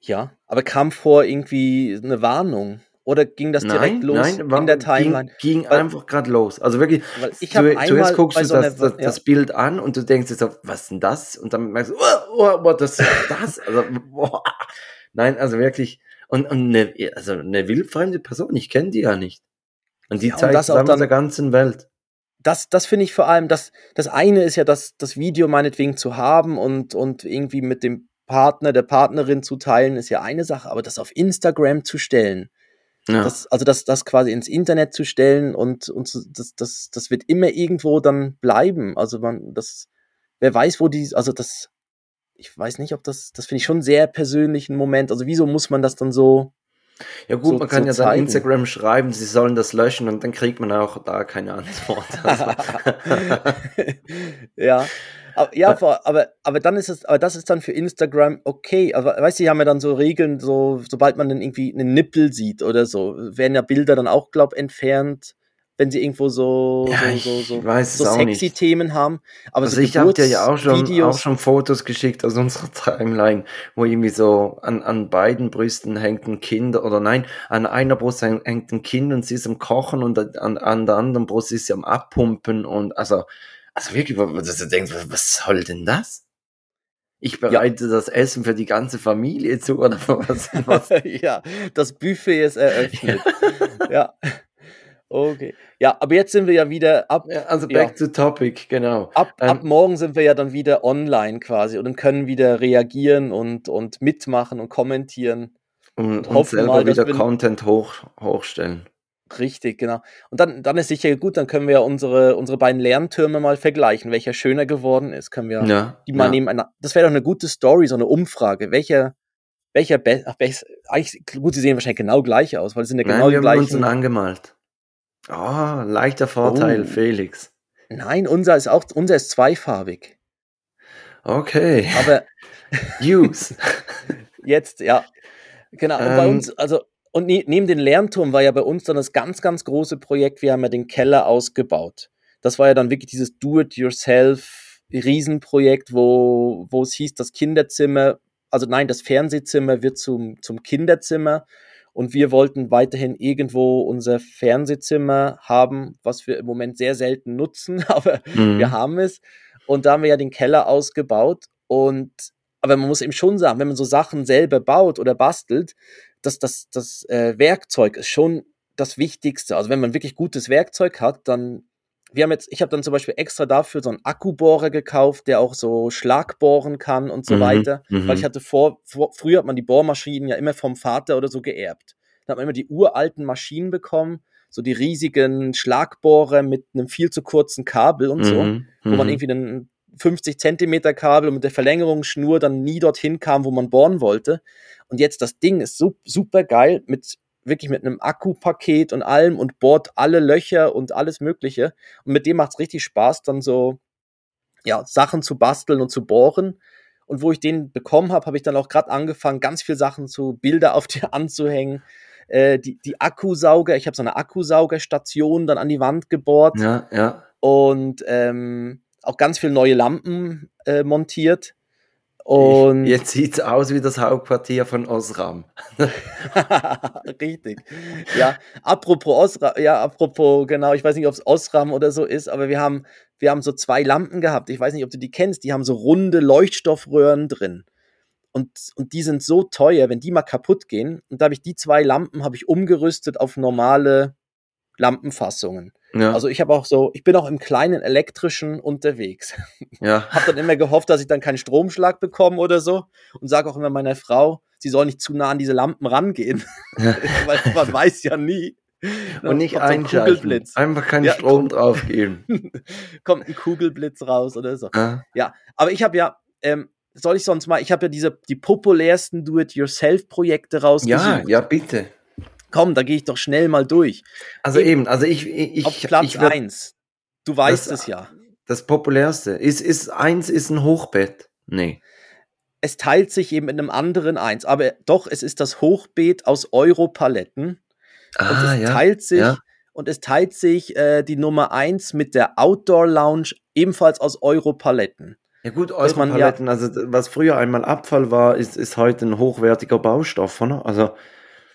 Ja, aber kam vor irgendwie eine Warnung? Oder ging das direkt nein, los nein, war, in der Timeline? Ging, ging weil, einfach gerade los. Also wirklich, ich du, zuerst guckst du so das, das, ja. das, Bild an und du denkst jetzt, was ist denn das? Und dann merkst du, oh, oh, oh das ist das. Also, oh. Nein, also wirklich. Und, und eine, also eine wildfremde Person, ich kenne die ja nicht. Und die ja, zeigt das auch dann, der ganzen Welt. Das, das finde ich vor allem, das, das eine ist ja, das, das Video meinetwegen zu haben und, und irgendwie mit dem Partner, der Partnerin zu teilen, ist ja eine Sache, aber das auf Instagram zu stellen, ja. das, also das, das quasi ins Internet zu stellen und, und das, das, das wird immer irgendwo dann bleiben. Also man, das, wer weiß, wo die, also das, ich weiß nicht, ob das, das finde ich schon sehr persönlichen Moment. Also wieso muss man das dann so ja gut, so, man kann so ja dann Instagram schreiben, sie sollen das löschen und dann kriegt man auch da keine Antwort. <laughs> Also. ja, aber, ja, aber, aber dann ist es, aber das ist dann für Instagram okay. Aber weißt du, die haben ja dann so Regeln, so, sobald man dann irgendwie einen Nippel sieht oder so, werden ja Bilder dann auch, glaub, entfernt wenn sie irgendwo so, ja, so, so, so, so sexy Themen haben. Aber also so ich habe dir ja auch schon, Videos, auch schon Fotos geschickt aus unserer <laughs> Timeline, wo irgendwie so an, an beiden Brüsten hängt ein Kind oder nein, an einer Brust hängt ein Kind und sie ist am Kochen und an, an der anderen Brust ist sie am Abpumpen und also, also wirklich, dass du denkst, was soll denn das? Ich bereite ja. das Essen für die ganze Familie zu oder <laughs> was? was? <laughs> ja, das Buffet ist eröffnet. <laughs> ja. Okay. Ja, aber jetzt sind wir ja wieder ab. Ja, also back ja, to topic, genau. Ab, ähm, ab morgen sind wir ja dann wieder online quasi und können wieder reagieren und, und mitmachen und kommentieren. Und, und, und selber mal, wieder Content hoch, hochstellen. Richtig, genau. Und dann, dann ist sicher gut, dann können wir ja unsere, unsere beiden Lerntürme mal vergleichen, welcher schöner geworden ist. Können wir ja, die mal ja. nebeneinander. Das wäre doch eine gute Story, so eine Umfrage. Welcher, welcher, ach, eigentlich, gut, sie sehen wahrscheinlich genau gleich aus, weil sie sind ja genau Nein, die gleichen. Wir haben uns angemalt. Oh, leichter Vorteil, oh. Felix. Nein, unser ist auch, unser ist zweifarbig. Okay. Aber <laughs> Use. <laughs> jetzt, ja. Genau. Ähm, bei uns, also, und ne, neben den Lernturm war ja bei uns dann das ganz, ganz große Projekt. Wir haben ja den Keller ausgebaut. Das war ja dann wirklich dieses Do-it-yourself Riesenprojekt, wo, wo es hieß, das Kinderzimmer, also nein, das Fernsehzimmer wird zum, zum Kinderzimmer und wir wollten weiterhin irgendwo unser Fernsehzimmer haben, was wir im Moment sehr selten nutzen, <laughs> aber mhm. wir haben es. Und da haben wir ja den Keller ausgebaut. Und aber man muss eben schon sagen, wenn man so Sachen selber baut oder bastelt, dass das, das äh, Werkzeug ist schon das Wichtigste. Also wenn man wirklich gutes Werkzeug hat, dann wir haben jetzt, ich habe dann zum Beispiel extra dafür so einen Akkubohrer gekauft, der auch so Schlagbohren kann und so mhm, weiter. Weil mhm. ich hatte vor, vor, früher hat man die Bohrmaschinen ja immer vom Vater oder so geerbt. Da hat man immer die uralten Maschinen bekommen, so die riesigen Schlagbohrer mit einem viel zu kurzen Kabel und so, mhm, wo man mhm. irgendwie einen 50 Zentimeter Kabel und mit der Verlängerungsschnur dann nie dorthin kam, wo man bohren wollte. Und jetzt das Ding ist so, super geil mit wirklich mit einem Akkupaket und allem und bohrt alle Löcher und alles Mögliche. Und mit dem macht es richtig Spaß, dann so ja, Sachen zu basteln und zu bohren. Und wo ich den bekommen habe, habe ich dann auch gerade angefangen, ganz viele Sachen zu Bilder auf dir <laughs> anzuhängen. Äh, die, die Akkusauger, ich habe so eine Akkusaugerstation dann an die Wand gebohrt. Ja, ja. Und ähm, auch ganz viele neue Lampen äh, montiert. Und Jetzt sieht es aus wie das Hauptquartier von Osram. <laughs> Richtig. Ja, apropos Osram, ja, apropos, genau, ich weiß nicht, ob es Osram oder so ist, aber wir haben, wir haben so zwei Lampen gehabt. Ich weiß nicht, ob du die kennst, die haben so runde Leuchtstoffröhren drin. Und, und die sind so teuer, wenn die mal kaputt gehen. Und da habe ich die zwei Lampen habe ich umgerüstet auf normale Lampenfassungen. Ja. Also ich habe auch so, ich bin auch im kleinen elektrischen unterwegs. <laughs> Ja. habe dann immer gehofft, dass ich dann keinen Stromschlag bekomme oder so und sage auch immer meiner Frau, sie soll nicht zu nah an diese Lampen rangehen, ja. <laughs> weil man weiß ja nie. Und nicht einschalten. So ein Einfach keinen ja, Strom drauf geben. <laughs> kommt ein Kugelblitz raus oder so. Ja, ja aber ich habe ja, ähm, soll ich sonst mal, ich habe ja diese, die populärsten Do-it-yourself-Projekte rausgesucht. Ja, ja, bitte. Komm, da gehe ich doch schnell mal durch. Also eben, also ich, ich Auf Platz ich würd- 1. Du weißt Das- es ja. Das populärste. Ist, ist eins ist ein Hochbett. Nee. Es teilt sich eben in einem anderen eins, aber doch, es ist das Hochbeet aus Europaletten. Und Ah, es ja. teilt sich, ja. und es teilt sich äh, die Nummer 1 mit der Outdoor Lounge, ebenfalls aus Europaletten. Ja gut, man ja- Europaletten, also was früher einmal Abfall war, ist, ist heute ein hochwertiger Baustoff, oder? Also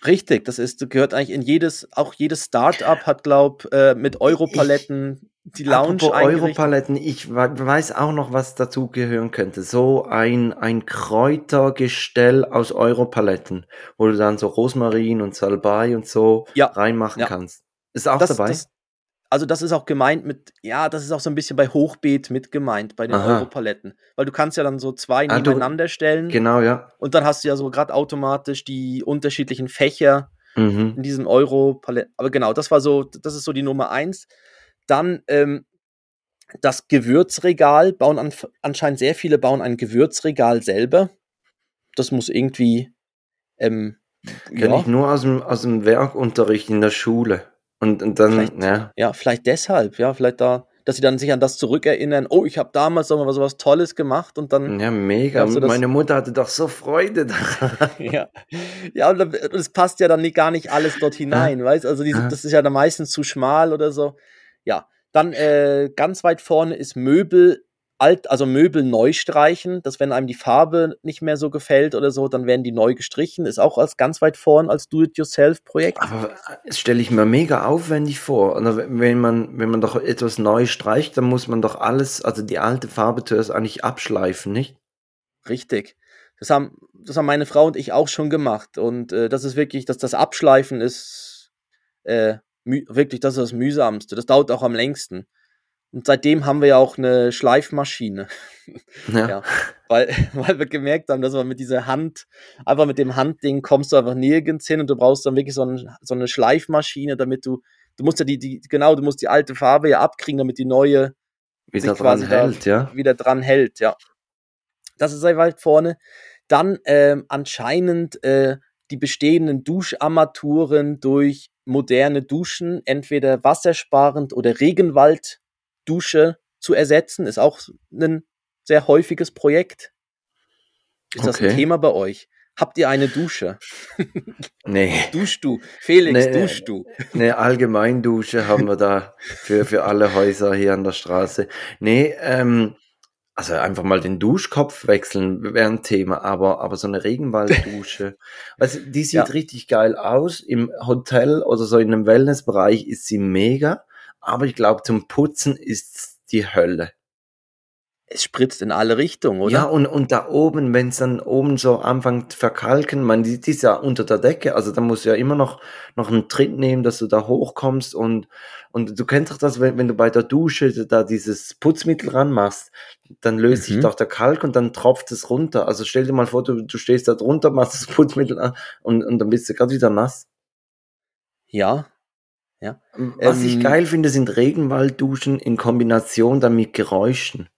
Richtig, das ist, gehört eigentlich in jedes, auch jedes Start-up hat, glaub, äh, mit Europaletten die Lounge. Europaletten, ich we- weiß auch noch, was dazu gehören könnte. So ein, ein Kräutergestell aus Europaletten, wo du dann so Rosmarin und Salbei und so Ja, reinmachen ja. kannst. Ist auch Das, dabei? das, also das ist auch gemeint mit, ja, das ist auch so ein bisschen bei Hochbeet mit gemeint, bei den Aha. Europaletten. Weil du kannst ja dann so zwei Ah, du- nebeneinander stellen genau, ja. und dann hast du ja so gerade automatisch die unterschiedlichen Fächer Mhm. in diesen Euro-Paletten. Aber genau, das war so, das ist so die Nummer eins. Dann ähm, das Gewürzregal, bauen an, anscheinend sehr viele bauen ein Gewürzregal selber. Das muss irgendwie, ähm, Kenne ja, ich nur aus dem, aus dem Werkunterricht in der Schule. Und, und dann, Vielleicht- ja. ja, vielleicht deshalb, ja, vielleicht da, dass sie dann sich an das zurückerinnern, oh, ich habe damals noch mal sowas Tolles gemacht und dann, Ja, mega. Du, Meine Mutter hatte doch so Freude daran. <laughs> ja, ja, und es passt ja dann nicht, gar nicht alles dort hinein, weißt, also Ja. das ist ja dann meistens zu schmal oder so. Ja, dann äh, ganz weit vorne ist Möbel alt, also Möbel neu streichen, dass wenn einem die Farbe nicht mehr so gefällt oder so, dann werden die neu gestrichen, ist auch als ganz weit vorne als Do-it-yourself-Projekt. Aber das stelle ich mir mega aufwendig vor. Oder wenn man, wenn man doch etwas neu streicht, dann muss man doch alles, also die alte Farbe zuerst eigentlich abschleifen, nicht? Richtig. Das haben, das haben meine Frau und ich auch schon gemacht. Und äh, das ist wirklich, dass das Abschleifen ist äh, wirklich das, ist das mühsamste. Das dauert auch am längsten. Und seitdem haben wir ja auch eine Schleifmaschine. Ja. <laughs> Ja. Weil, weil wir gemerkt haben, dass man mit dieser Hand, einfach mit dem Handding kommst du einfach nirgends hin und du brauchst dann wirklich so, ein, so eine Schleifmaschine, damit du, du musst ja die, die, genau, du musst die alte Farbe ja abkriegen, damit die neue Wieder dran hält, ja. wieder dran hält, ja. Das ist sehr weit vorne. Dann ähm, anscheinend äh, die bestehenden Duscharmaturen durch moderne Duschen, entweder wassersparend oder Regenwalddusche zu ersetzen, ist auch ein sehr häufiges Projekt. Ist das ein Okay. Thema bei euch? Habt ihr eine Dusche? <laughs> Nee, Duschst du? Felix, Nee. duschst du? eine Allgemeindusche haben wir da für, für alle Häuser hier an der Straße. Nee, ähm, also einfach mal den Duschkopf wechseln wäre ein Thema, aber, aber so eine Regenwalddusche, <laughs> also die sieht Ja. richtig geil aus. Im Hotel oder so in einem Wellnessbereich ist sie mega, aber ich glaube zum Putzen ist die Hölle. Es spritzt in alle Richtungen, oder? Ja, und, und da oben, wenn es dann oben so anfängt zu verkalken, man, die ist ja unter der Decke, also da musst du ja immer noch, noch einen Tritt nehmen, dass du da hochkommst und, und du kennst doch das, wenn, wenn du bei der Dusche da dieses Putzmittel ranmachst, dann löst sich Mhm. doch der Kalk und dann tropft es runter. Also stell dir mal vor, du, du stehst da drunter, machst das Putzmittel an und, und dann bist du gerade wieder nass. Ja. Was ich Ähm, geil finde, sind Regenwaldduschen in Kombination dann mit Geräuschen.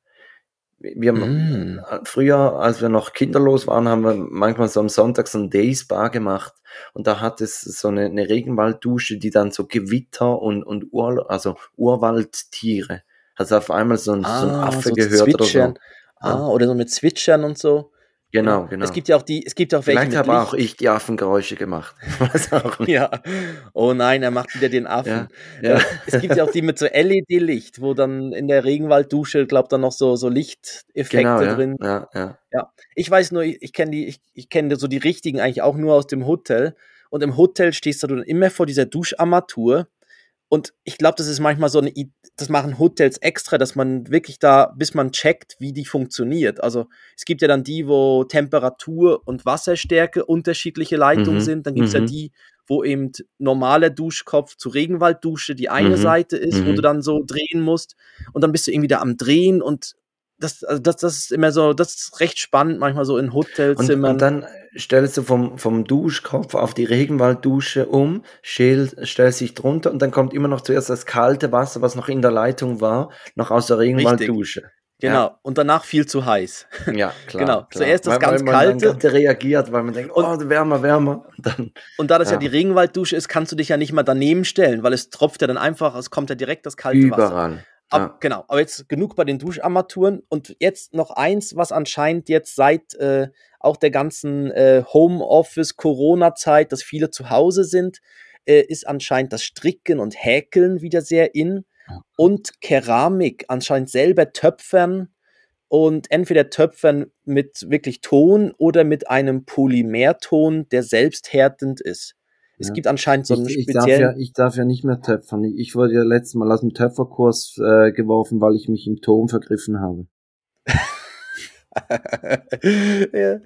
Wir haben Mm. früher, als wir noch kinderlos waren, haben wir manchmal so am Sonntag so ein Days Bar gemacht und da hat es so eine, eine Regenwalddusche, die dann so Gewitter und, und Ur, also Urwaldtiere. Hast du auf einmal so ein, so ein Ah, Affe so gehört oder so. Ah, oder so mit Zwitschern und so. Genau, Ja. genau. Es gibt ja auch die, es gibt auch welche Vielleicht habe Licht. auch ich die Affengeräusche gemacht. <laughs> Weiß auch nicht. Ja. Oh nein, er macht wieder den Affen. Ja. Äh, Es gibt ja auch die mit so LED-Licht, wo dann in der Regenwalddusche, glaubt dann noch so, so Lichteffekte Genau, ja. drin. ja, ja. Ja. Ich weiß nur, ich, ich kenne die, ich, ich kenne so die richtigen eigentlich auch nur aus dem Hotel. Und im Hotel stehst du dann immer vor dieser Duscharmatur. Und ich glaube, das ist manchmal so eine, das machen Hotels extra, dass man wirklich da, bis man checkt, wie die funktioniert. Also es gibt ja dann die, wo Temperatur und Wasserstärke unterschiedliche Leitungen Mhm, sind. Dann gibt es ja mhm. die, wo eben normaler Duschkopf zu Regenwalddusche die eine Mhm, Seite ist, wo mhm. du dann so drehen musst. Und dann bist du irgendwie da am Drehen und das, also das, das ist immer so, das ist recht spannend, manchmal so in Und, Hotelzimmern. und dann stellst du vom, vom Duschkopf auf die Regenwalddusche um, schäl, stellst dich drunter und dann kommt immer noch zuerst das kalte Wasser, was noch in der Leitung war, noch aus der Regenwalddusche. Genau. Ja. Und danach viel zu heiß. Ja, klar. <laughs> Genau. klar. Zuerst das weil, ganz weil man kalte. Dann reagiert, weil man denkt, oh, wärmer, wärmer. Und dann, Und da das ja. Ja. die Regenwalddusche ist, kannst du dich ja nicht mal daneben stellen, weil es tropft ja dann einfach, es kommt ja direkt das kalte Wasser. Ab. Genau, aber jetzt genug bei den Duscharmaturen. Und jetzt noch eins, was anscheinend jetzt seit äh, auch der ganzen äh, Homeoffice-Corona-Zeit, dass viele zu Hause sind, äh, ist anscheinend das Stricken und Häkeln wieder sehr in. Und Keramik, anscheinend selber Töpfern und entweder Töpfern mit wirklich Ton oder mit einem Polymerton, der selbsthärtend ist. Es Ja. gibt anscheinend so einen ich, ich, darf speziellen. ja, ich darf ja nicht mehr töpfern. Ich, wurde ja letztes Mal aus dem Töpferkurs äh, geworfen, weil ich mich im Ton vergriffen habe. <laughs> ja,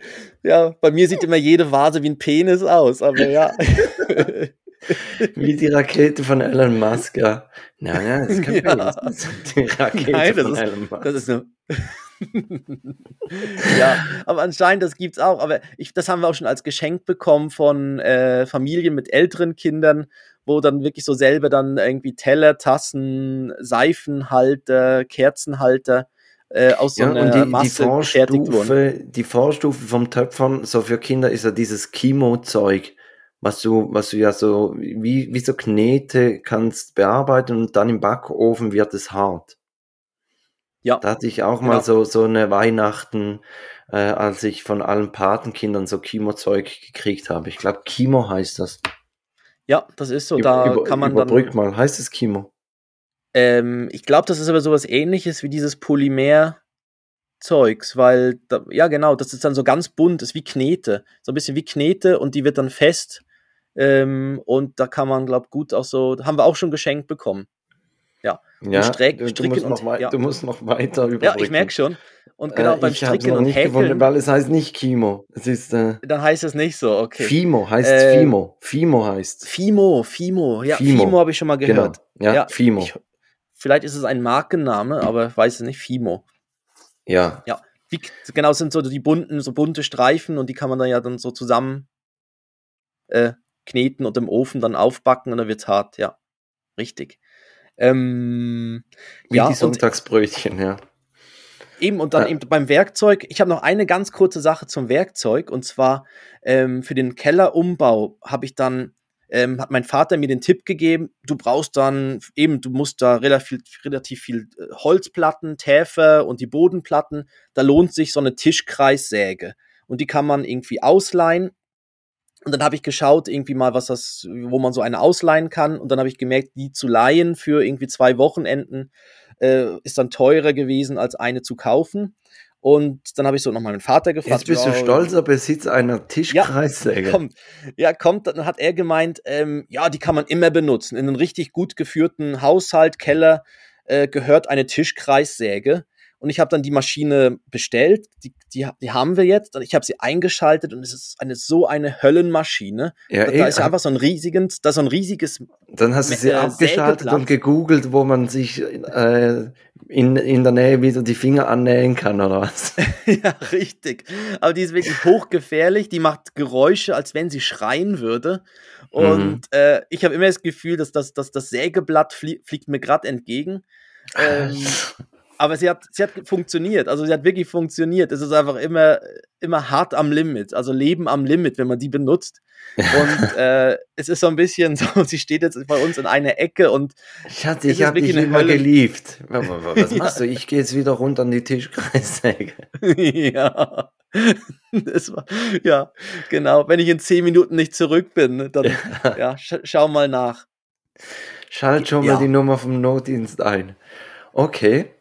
ja, bei mir sieht immer jede Vase wie ein Penis aus, aber ja. <laughs> Wie die Rakete von Elon Musk, ja. Nein, nein, das ist kein <laughs> Ja. Ist die Rakete Nein, das von ist- Elon Musk. Das ist eine. <laughs> ja, aber anscheinend, das gibt's auch. Aber ich, das haben wir auch schon als Geschenk bekommen von äh, Familien mit älteren Kindern, wo dann wirklich so selber dann irgendwie Teller, Tassen, Seifenhalter, Kerzenhalter äh, aus so ja, einer und die, die, Masse wurden. Vorstufe, die Vorstufe vom Töpfern, so für Kinder, ist ja dieses Chemo-Zeug, was du, was du ja so, wie, wie so Knete kannst bearbeiten und dann im Backofen wird es hart. Ja, Da hatte ich auch Genau. mal so, so eine Weihnachten, äh, als ich von allen Patenkindern so Chemo-Zeug gekriegt habe. Ich glaube, Chemo heißt das. ja, das ist so. Da über- kann man überbrück dann. mal, heißt es Chemo? Ähm, ich glaube, das ist aber sowas ähnliches wie dieses Polymer-Zeugs, weil, da, ja genau, das ist dann so ganz bunt, ist wie Knete. So ein bisschen wie Knete und die wird dann fest. Ähm, und da kann man, glaube gut auch so, haben wir auch schon geschenkt bekommen. Ja, Streck- stricken musst und- wei- ja. du musst noch weiter überbrücken. Ja, ich merke schon. Und genau, äh, beim ich Stricken noch und Häkeln, weil es heißt nicht Chemo. Es ist äh, dann heißt es nicht so, okay. Fimo, heißt Äh, Fimo. Fimo heißt Fimo, Fimo, ja, Fimo. Fimo, habe ich schon mal Genau. gehört. Ja, Ja, Fimo. Ich, vielleicht ist es ein Markenname, aber weiß es nicht, Fimo. ja. Wie, genau, es sind so die bunten, so bunte Streifen und die kann man dann ja dann so zusammen äh, kneten und im Ofen dann aufbacken und dann wird's hart, ja. Richtig. Ähm, Wie ja, die Sonntagsbrötchen, ja. eben, und dann Ja. eben beim Werkzeug, ich habe noch eine ganz kurze Sache zum Werkzeug und zwar ähm, für den Kellerumbau habe ich dann, ähm, hat mein Vater mir den Tipp gegeben, du brauchst dann eben, du musst da relativ, relativ viel äh, Holzplatten, Täfer und die Bodenplatten, da lohnt sich so eine Tischkreissäge und die kann man irgendwie ausleihen und dann habe ich geschaut, irgendwie mal, was das, wo man so eine ausleihen kann. Und dann habe ich gemerkt, die zu leihen für irgendwie zwei Wochenenden äh, ist dann teurer gewesen, als eine zu kaufen. Und dann habe ich so nochmal meinen Vater gefragt. Jetzt bist du ja, stolzer Besitz einer Tischkreissäge. Kommt, ja, kommt, dann hat er gemeint, ähm, ja, die kann man immer benutzen. In einen richtig gut geführten Haushalt, Keller äh, gehört eine Tischkreissäge. Und ich habe dann die Maschine bestellt, die, die, die haben wir jetzt. Und ich habe sie eingeschaltet und es ist eine so eine Höllenmaschine. ja, Da, eh, da ist ja einfach so ein riesiges, da so ein riesiges, dann hast du sie äh, abgeschaltet Sägeblatt. und gegoogelt, wo man sich äh, in, in der Nähe wieder die Finger annähen kann, oder was? <laughs> ja, richtig. Aber die ist wirklich hochgefährlich, die macht Geräusche, als wenn sie schreien würde. Und äh, ich habe immer das Gefühl, dass das, dass das Sägeblatt flie fliegt mir gerade entgegen. Ähm, aber sie hat, sie hat funktioniert. Also sie hat wirklich funktioniert. Es ist einfach immer, immer hart am Limit. Also Leben am Limit, wenn man die benutzt. Und äh, es ist so ein bisschen so, <laughs> sie steht jetzt bei uns in einer Ecke und Schatz, ich habe dich immer Hölle. geliebt. Was Ja. <laughs> machst du? Ich gehe jetzt wieder runter an die Tischkreissäge. <laughs> ja. Das war, ja, genau. Wenn ich in zehn Minuten nicht zurück bin, dann ja, sch schau mal nach. Schalt schon Ja. mal die Nummer vom Notdienst ein. Okay.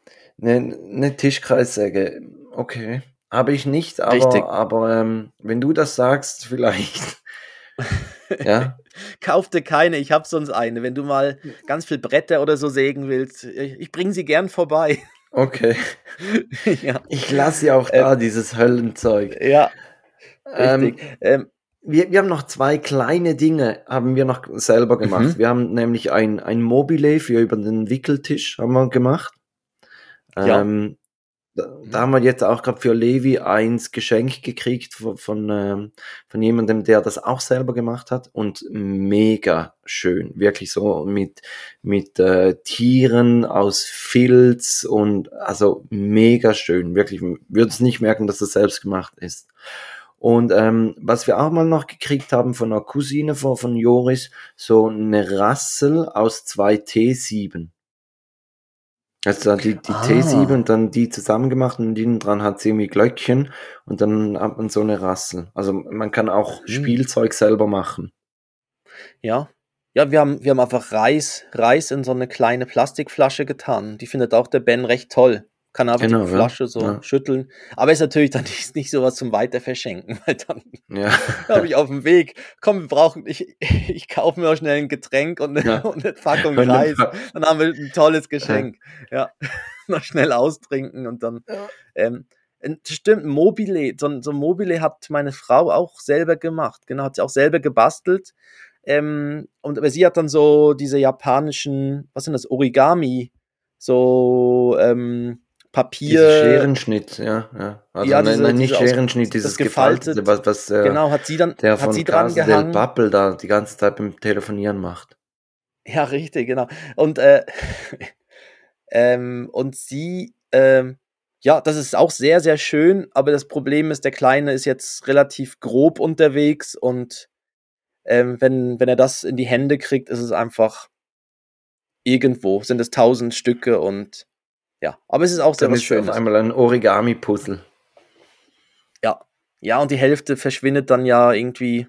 Eine ne Tischkreissäge. Okay. Habe ich nicht, Richtig. aber, aber ähm, wenn du das sagst, vielleicht. <laughs> ja. Kauf dir keine, ich hab sonst eine. Wenn du mal ganz viel Bretter oder so sägen willst, ich, ich bring sie gern vorbei. Okay. <laughs> ja, Ich lasse ja auch Äh, da dieses Höllenzeug. ja, Ähm, richtig. Ähm, wir, wir haben noch zwei kleine Dinge, haben wir noch selber gemacht. Mhm. Wir haben nämlich ein, ein Mobile für über den Wickeltisch haben wir gemacht. Ja. Ähm, da, haben wir jetzt auch gerade für Levi eins Geschenk gekriegt von, von, ähm, von jemandem, der das auch selber gemacht hat und mega schön. Wirklich so mit, mit äh, Tieren aus Filz und also mega schön. Wirklich, würde es nicht merken, dass das selbst gemacht ist. Und ähm, was wir auch mal noch gekriegt haben von einer Cousine von, von Joris, so eine Rassel aus zwei T7. Also die, die Ah. T7 und dann die zusammen gemacht und innen dran hat sie irgendwie Glöckchen und dann hat man so eine Rassel. Also man kann auch Hm. Spielzeug selber machen. Ja. Ja, wir haben, wir haben einfach Reis, Reis in so eine kleine Plastikflasche getan. Die findet auch der Ben recht toll. Kann einfach Genau, die ja. Flasche so Ja. schütteln. Aber ist natürlich dann <laughs> nicht, nicht sowas zum Weiterverschenken, weil dann Ja, <laughs> habe ich auf dem Weg, komm, wir brauchen, ich, ich kaufe mir auch schnell ein Getränk und eine, Ja. <laughs> und eine Packung Reis. Dann haben wir ein tolles Geschenk. Ja. Noch schnell austrinken und dann. Ja. Ähm, ein- stimmt, ein Mobile, so, ein- so ein Mobile hat meine Frau auch selber gemacht. Genau, hat sie auch selber gebastelt. Ähm, und aber sie hat dann so diese japanischen, was sind das, Origami, so ähm, Papier. Dieses Scherenschnitt, ja, ja. Also Ja, nein, diese- nein, nicht diese Scherenschnitt, dieses gefaltet- gefaltete, was, was äh, Genau, hat sie dann, der hat von sie dran del gehangen. Pappel da die ganze Zeit beim Telefonieren macht. Ja, richtig, genau. Und, äh, <laughs> ähm, und sie, ähm, ja, das ist auch sehr, sehr schön, aber das Problem ist, der Kleine ist jetzt relativ grob unterwegs und ähm, wenn, wenn er das in die Hände kriegt, ist es einfach irgendwo, sind es tausend Stücke und ja, aber es ist auch sehr Dann was ist auf Schönes. einmal ein Origami-Puzzle. Ja. Ja, und die Hälfte verschwindet dann ja irgendwie.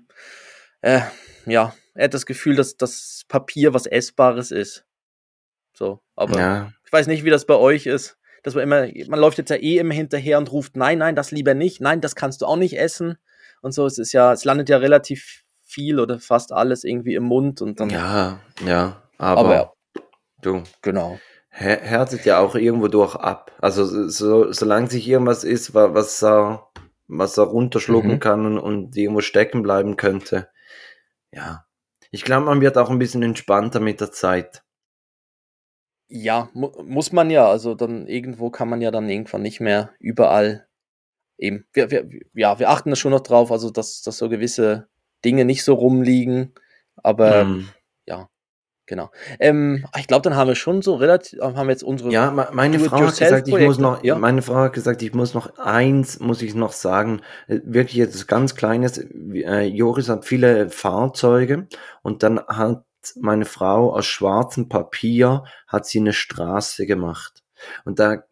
Äh, ja, er hat das Gefühl, dass das Papier was Essbares ist. So, aber Ja, ich weiß nicht, wie das bei euch ist. Dass man immer, man läuft jetzt ja eh immer hinterher und ruft, nein, nein, das lieber nicht, nein, das kannst du auch nicht essen. Und so, es ist ja, es landet ja relativ viel oder fast alles irgendwie im Mund und dann. ja, ja, aber, aber ja, du, genau. Hä- härtet ja auch irgendwo durch ab. Also so, so, solange sich irgendwas ist, wa- was er, was er runterschlucken Mhm. kann und, und irgendwo stecken bleiben könnte. Ja. Ich glaube, man wird auch ein bisschen entspannter mit der Zeit. Ja, mu muss man ja. Also dann irgendwo kann man ja dann irgendwann nicht mehr überall eben. Wir, wir, ja, wir achten da schon noch drauf, also dass, dass so gewisse Dinge nicht so rumliegen. Aber Hm. Genau. Ähm, ich glaube, dann haben wir schon so relativ, haben wir jetzt unsere. Ja, me- meine Frau hat gesagt, ich muss noch, ja. meine Frau hat gesagt, ich muss noch eins, muss ich noch sagen, äh, wirklich jetzt ganz kleines, äh, Joris hat viele Fahrzeuge und dann hat meine Frau aus schwarzem Papier, hat sie eine Straße gemacht. Und da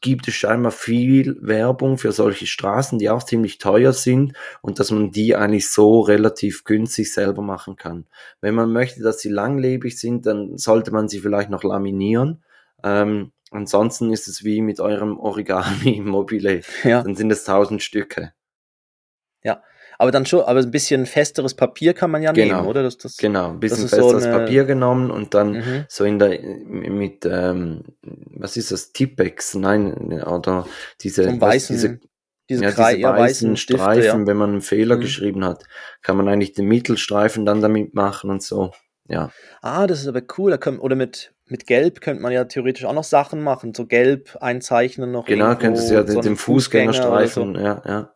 gibt es scheinbar viel Werbung für solche Straßen, die auch ziemlich teuer sind und dass man die eigentlich so relativ günstig selber machen kann. Wenn man möchte, dass sie langlebig sind, dann sollte man sie vielleicht noch laminieren. Ähm, ansonsten ist es wie mit eurem Origami Mobile. ja. Dann sind es tausend Stücke. Aber dann schon, aber ein bisschen festeres Papier kann man ja Genau. nehmen, oder? Das, das, Genau, ein bisschen ist so festeres eine- Papier genommen und dann Mhm. so in der mit ähm, was ist das Tippex? Nein, oder diese, Vom was, weißen, diese diese, ja, Krei- diese ja, weißen weißen Stifte, Streifen, ja. wenn man einen Fehler Mhm. geschrieben hat, kann man eigentlich den Mittelstreifen dann damit machen und so. Ja, Ah, das ist aber cool. Da können, oder mit, mit Gelb könnte man ja theoretisch auch noch Sachen machen. So Gelb einzeichnen noch. genau, irgendwo, könntest du ja so den, den Fußgängerstreifen, ja, ja, So.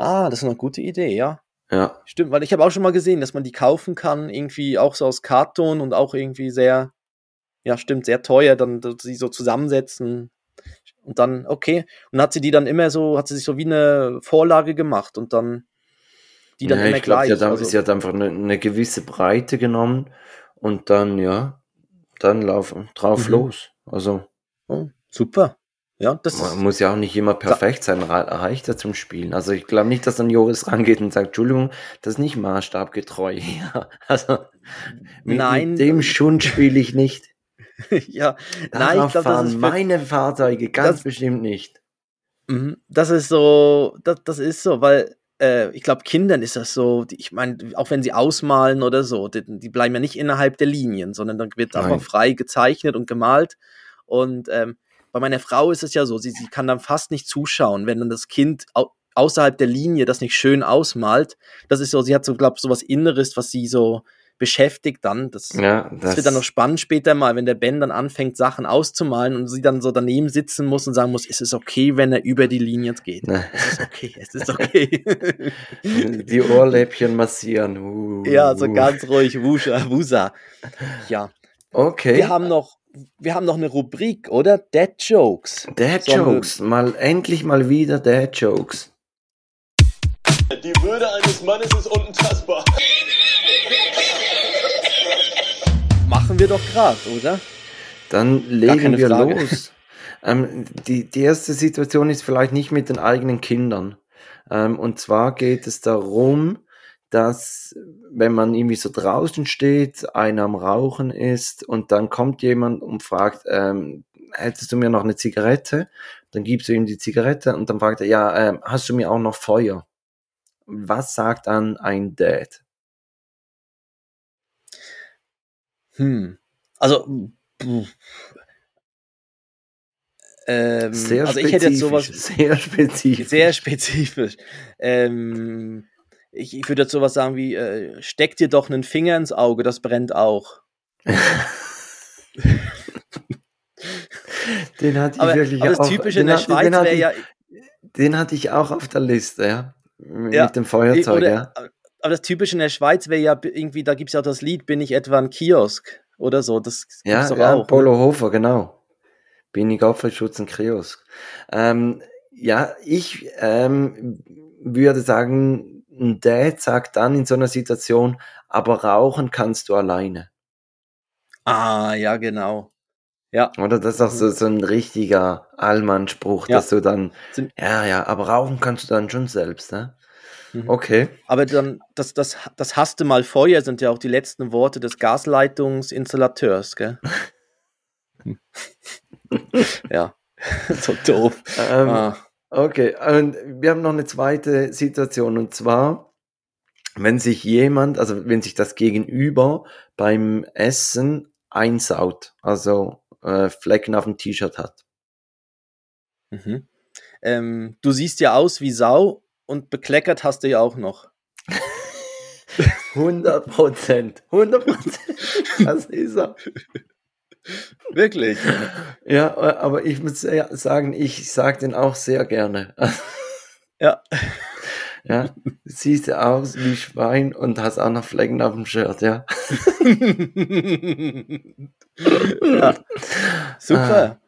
Ah, das ist eine gute Idee, ja. ja. Stimmt, weil ich habe auch schon mal gesehen, dass man die kaufen kann, irgendwie auch so aus Karton und auch irgendwie sehr, ja, stimmt, sehr teuer, dann sie so zusammensetzen und dann, okay. Und hat sie die dann immer so, hat sie sich so wie eine Vorlage gemacht und dann die dann ja, immer ich glaube, gleich. sie, hat einfach- also, sie hat einfach eine, eine gewisse Breite genommen und dann, ja, dann laufen drauf Mhm. los. Also oh, super. Ja, das man muss ja auch nicht immer perfekt sein, reicht ja zum Spielen. Also ich glaube nicht, dass dann Joris rangeht und sagt, Entschuldigung, das ist nicht maßstabgetreu. <laughs> Ja, also mit, Nein. mit dem Schund spiele ich nicht. <laughs> ja, nein, ich Darauf glaube, das ist meine Fahrzeuge ganz das- bestimmt nicht. Mhm. Das ist so, das, das ist so, weil äh, ich glaube, Kindern ist das so, die, ich meine, auch wenn sie ausmalen oder so, die, die bleiben ja nicht innerhalb der Linien, sondern dann wird einfach frei gezeichnet und gemalt. Und ähm, bei meiner Frau ist es ja so, sie, sie kann dann fast nicht zuschauen, wenn dann das Kind au außerhalb der Linie das nicht schön ausmalt. Das ist so, sie hat so, glaube ich, so was Inneres, was sie so beschäftigt dann. Das, Ja, das das, wird dann noch spannend später mal, wenn der Ben dann anfängt, Sachen auszumalen und sie dann so daneben sitzen muss und sagen muss, es ist okay, wenn er über die Linie geht. Ne. Es ist okay, es ist okay. <laughs> die Ohrläppchen massieren. Uh, ja, so uh. ganz ruhig, Wusha, Wusa. Ja, Okay. wir haben noch, wir haben noch eine Rubrik, oder? Dead Jokes. Wir- Jokes. Mal endlich mal wieder Dad Jokes. Die Würde eines Mannes ist unantastbar. Machen wir doch gerade, oder? Dann legen wir Frage. los. Ähm, die, die erste Situation ist vielleicht nicht mit den eigenen Kindern. Ähm, und zwar geht es darum, dass wenn man irgendwie so draußen steht, einer am Rauchen ist und dann kommt jemand und fragt, ähm, hättest du mir noch eine Zigarette? Dann gibst du ihm die Zigarette und dann fragt er, ja, ähm, hast du mir auch noch Feuer? Was sagt dann ein Dad? Hm. Also, ähm, Sehr also ich hätte jetzt sowas spezifisch, sehr spezifisch. <laughs> sehr spezifisch. Ähm, ich, ich würde jetzt sowas sagen wie, äh, steck dir doch einen Finger ins Auge, das brennt auch. <laughs> Den hatte ich Aber, wirklich aber das auch, Typische in der Schweiz den hatte ich- ja, Den hatte ich auch auf der Liste, ja. M- Ja, Mit dem Feuerzeug, oder, ja. aber das Typische in der Schweiz wäre ja irgendwie, da gibt es ja auch das Lied, bin ich etwa ein Kiosk oder so, das gibt's Ja, doch ja auch. ne? Polo Hofer, genau. Bin ich Opferschutz und Kiosk. Ähm, ja, ich ähm, würde sagen, ein Dad sagt dann in so einer Situation, aber rauchen kannst du alleine. Ah, ja, genau. Ja, Oder das ist auch so, so ein richtiger Allmann-Spruch, Ja. dass du dann, ja, ja, aber rauchen kannst du dann schon selbst, ne? Mhm. Okay. aber dann, das, das, das hasste mal Feuer sind ja auch die letzten Worte des Gasleitungsinstallateurs, gell? <laughs> ja, <laughs> so doof. Ähm, Ah. Okay, und wir haben noch eine zweite Situation und zwar, wenn sich jemand, also wenn sich das Gegenüber beim Essen einsaut, also äh, Flecken auf dem T-Shirt hat. Mhm. Ähm, du siehst ja aus wie Sau und bekleckert hast du ja auch noch. <laughs> 100 Prozent, 100 Prozent, das ist er. <laughs> Wirklich? Ja, äh, aber ich muss sagen, ich sage den auch sehr gerne. Ja. <laughs> Ja, siehst aus wie Schwein und hast auch noch Flecken auf dem Shirt, ja. ja. Super.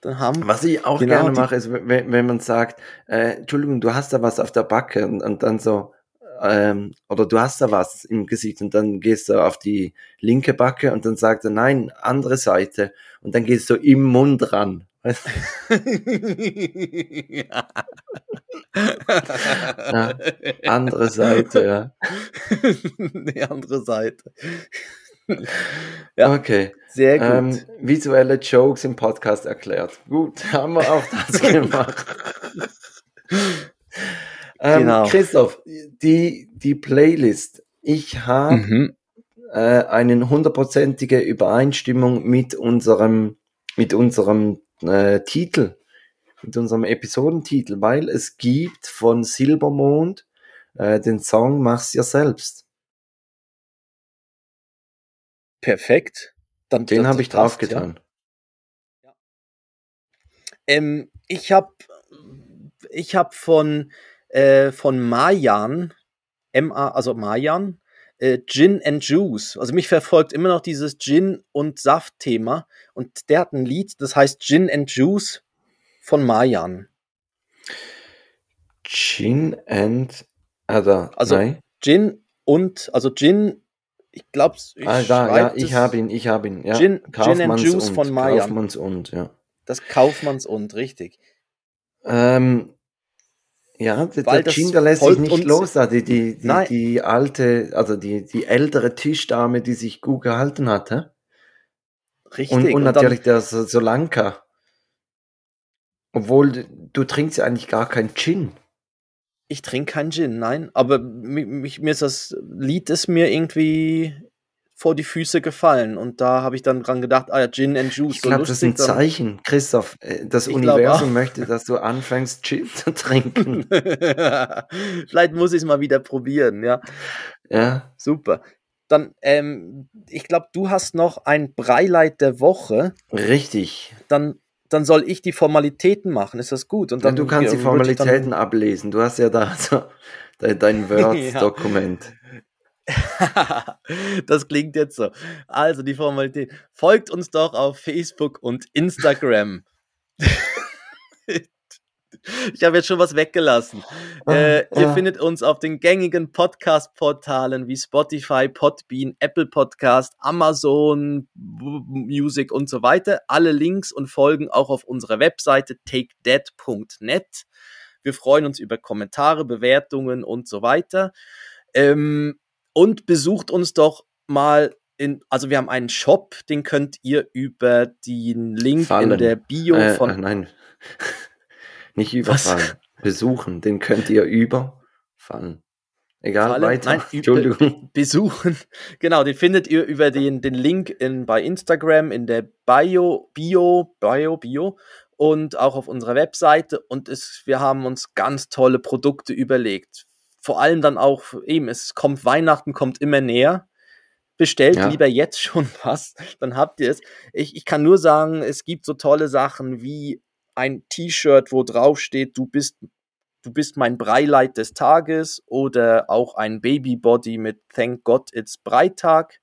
Dann haben Was ich auch Genau, gerne mache, ist, wenn, wenn man sagt, äh, Entschuldigung, du hast da was auf der Backe und, und dann so, ähm, oder du hast da was im Gesicht und dann gehst du auf die linke Backe und dann sagt er, nein, andere Seite und dann gehst du im Mund ran. Ja. <laughs> Ja, andere Seite, ja. <laughs> Die andere Seite. Ja. Okay. Sehr gut. Ähm, visuelle Jokes im Podcast erklärt. Gut, haben wir auch das <laughs> gemacht. Ähm, Genau. Christoph, die, die Playlist. Ich habe Mhm. äh, eine hundertprozentige Übereinstimmung mit unserem, mit unserem äh, Titel, mit unserem Episodentitel, weil es gibt von Silbermond äh, den Song Mach's dir selbst. Perfekt. Dann, Den habe ich draufgetan. Ja. Ähm, ich habe ich hab von, äh, von Mayan, M-A, also Mayan, äh, Gin and Juice. Also mich verfolgt immer noch dieses Gin und Saft-Thema. Und der hat ein Lied, das heißt Gin and Juice von Mayan. Gin and, also, Also, nein. Gin und, also Gin, ich glaube, ich Ah, da, ja, ich habe ihn, ich habe ihn. Ja. Gin- Gin and Juice und, von Mayan. Kaufmanns und, ja. Das Kaufmanns und, richtig. Ähm, ja, der, Weil der das Gin, der lässt sich nicht los. Da. Die, die, die, Nein. die alte, also die, die ältere Tischdame, die sich gut gehalten hatte. Richtig. Und, und dann- natürlich der Sol- Solanka. Obwohl, du trinkst ja eigentlich gar kein Gin. Ich trinke keinen Gin, nein. Aber mi- mich, mir ist das Lied ist mir irgendwie vor die Füße gefallen. Und da habe ich dann dran gedacht, ah ja, Gin and Juice. Ich glaube, das ist ein Zeichen, Christoph. äh, Das Ich Universum möchte, dass du anfängst, Gin zu <laughs> trinken. Vielleicht muss ich es mal wieder probieren, ja. ja. Super. dann, ähm, ich glaube, du hast noch ein Breileit der Woche. Richtig. Dann, dann soll ich die Formalitäten machen. Ist das gut? Und Ja, dann, du kannst die ja, Formalitäten ablesen. Du hast ja da so <laughs> de- dein <laughs> Word-Dokument. <laughs> das klingt jetzt so. Also die Formalität. Folgt uns doch auf Facebook und Instagram. <laughs> Ich habe jetzt schon was weggelassen. Äh, ihr ja. findet uns auf den gängigen Podcast-Portalen wie Spotify, Podbean, Apple Podcast, Amazon Music und so weiter. Alle Links und Folgen auch auf unserer Webseite takedead.net. Wir freuen uns über Kommentare, Bewertungen und so weiter. Ähm, und besucht uns doch mal in, also wir haben einen Shop, den könnt ihr über den Link Fallen. in der Bio Äh, von äh, nein, <laughs> nicht überfallen. Besuchen, den könnt ihr überfallen. Egal, Fallen? weiter. Nein, Entschuldigung. besuchen. <laughs> Genau, den findet ihr über den, den Link in, bei Instagram in der Bio, Bio, Bio, Bio und auch auf unserer Webseite. Und es, wir haben uns ganz tolle Produkte überlegt. Vor allem dann auch, eben, es kommt Weihnachten, kommt immer näher. Bestellt Ja. lieber jetzt <laughs> schon was, dann habt ihr es. Ich, ich kann nur sagen, es gibt so tolle Sachen wie ein T-Shirt, wo drauf steht, du bist du bist mein Breileit des Tages oder auch ein Babybody mit Thank God It's Breitag.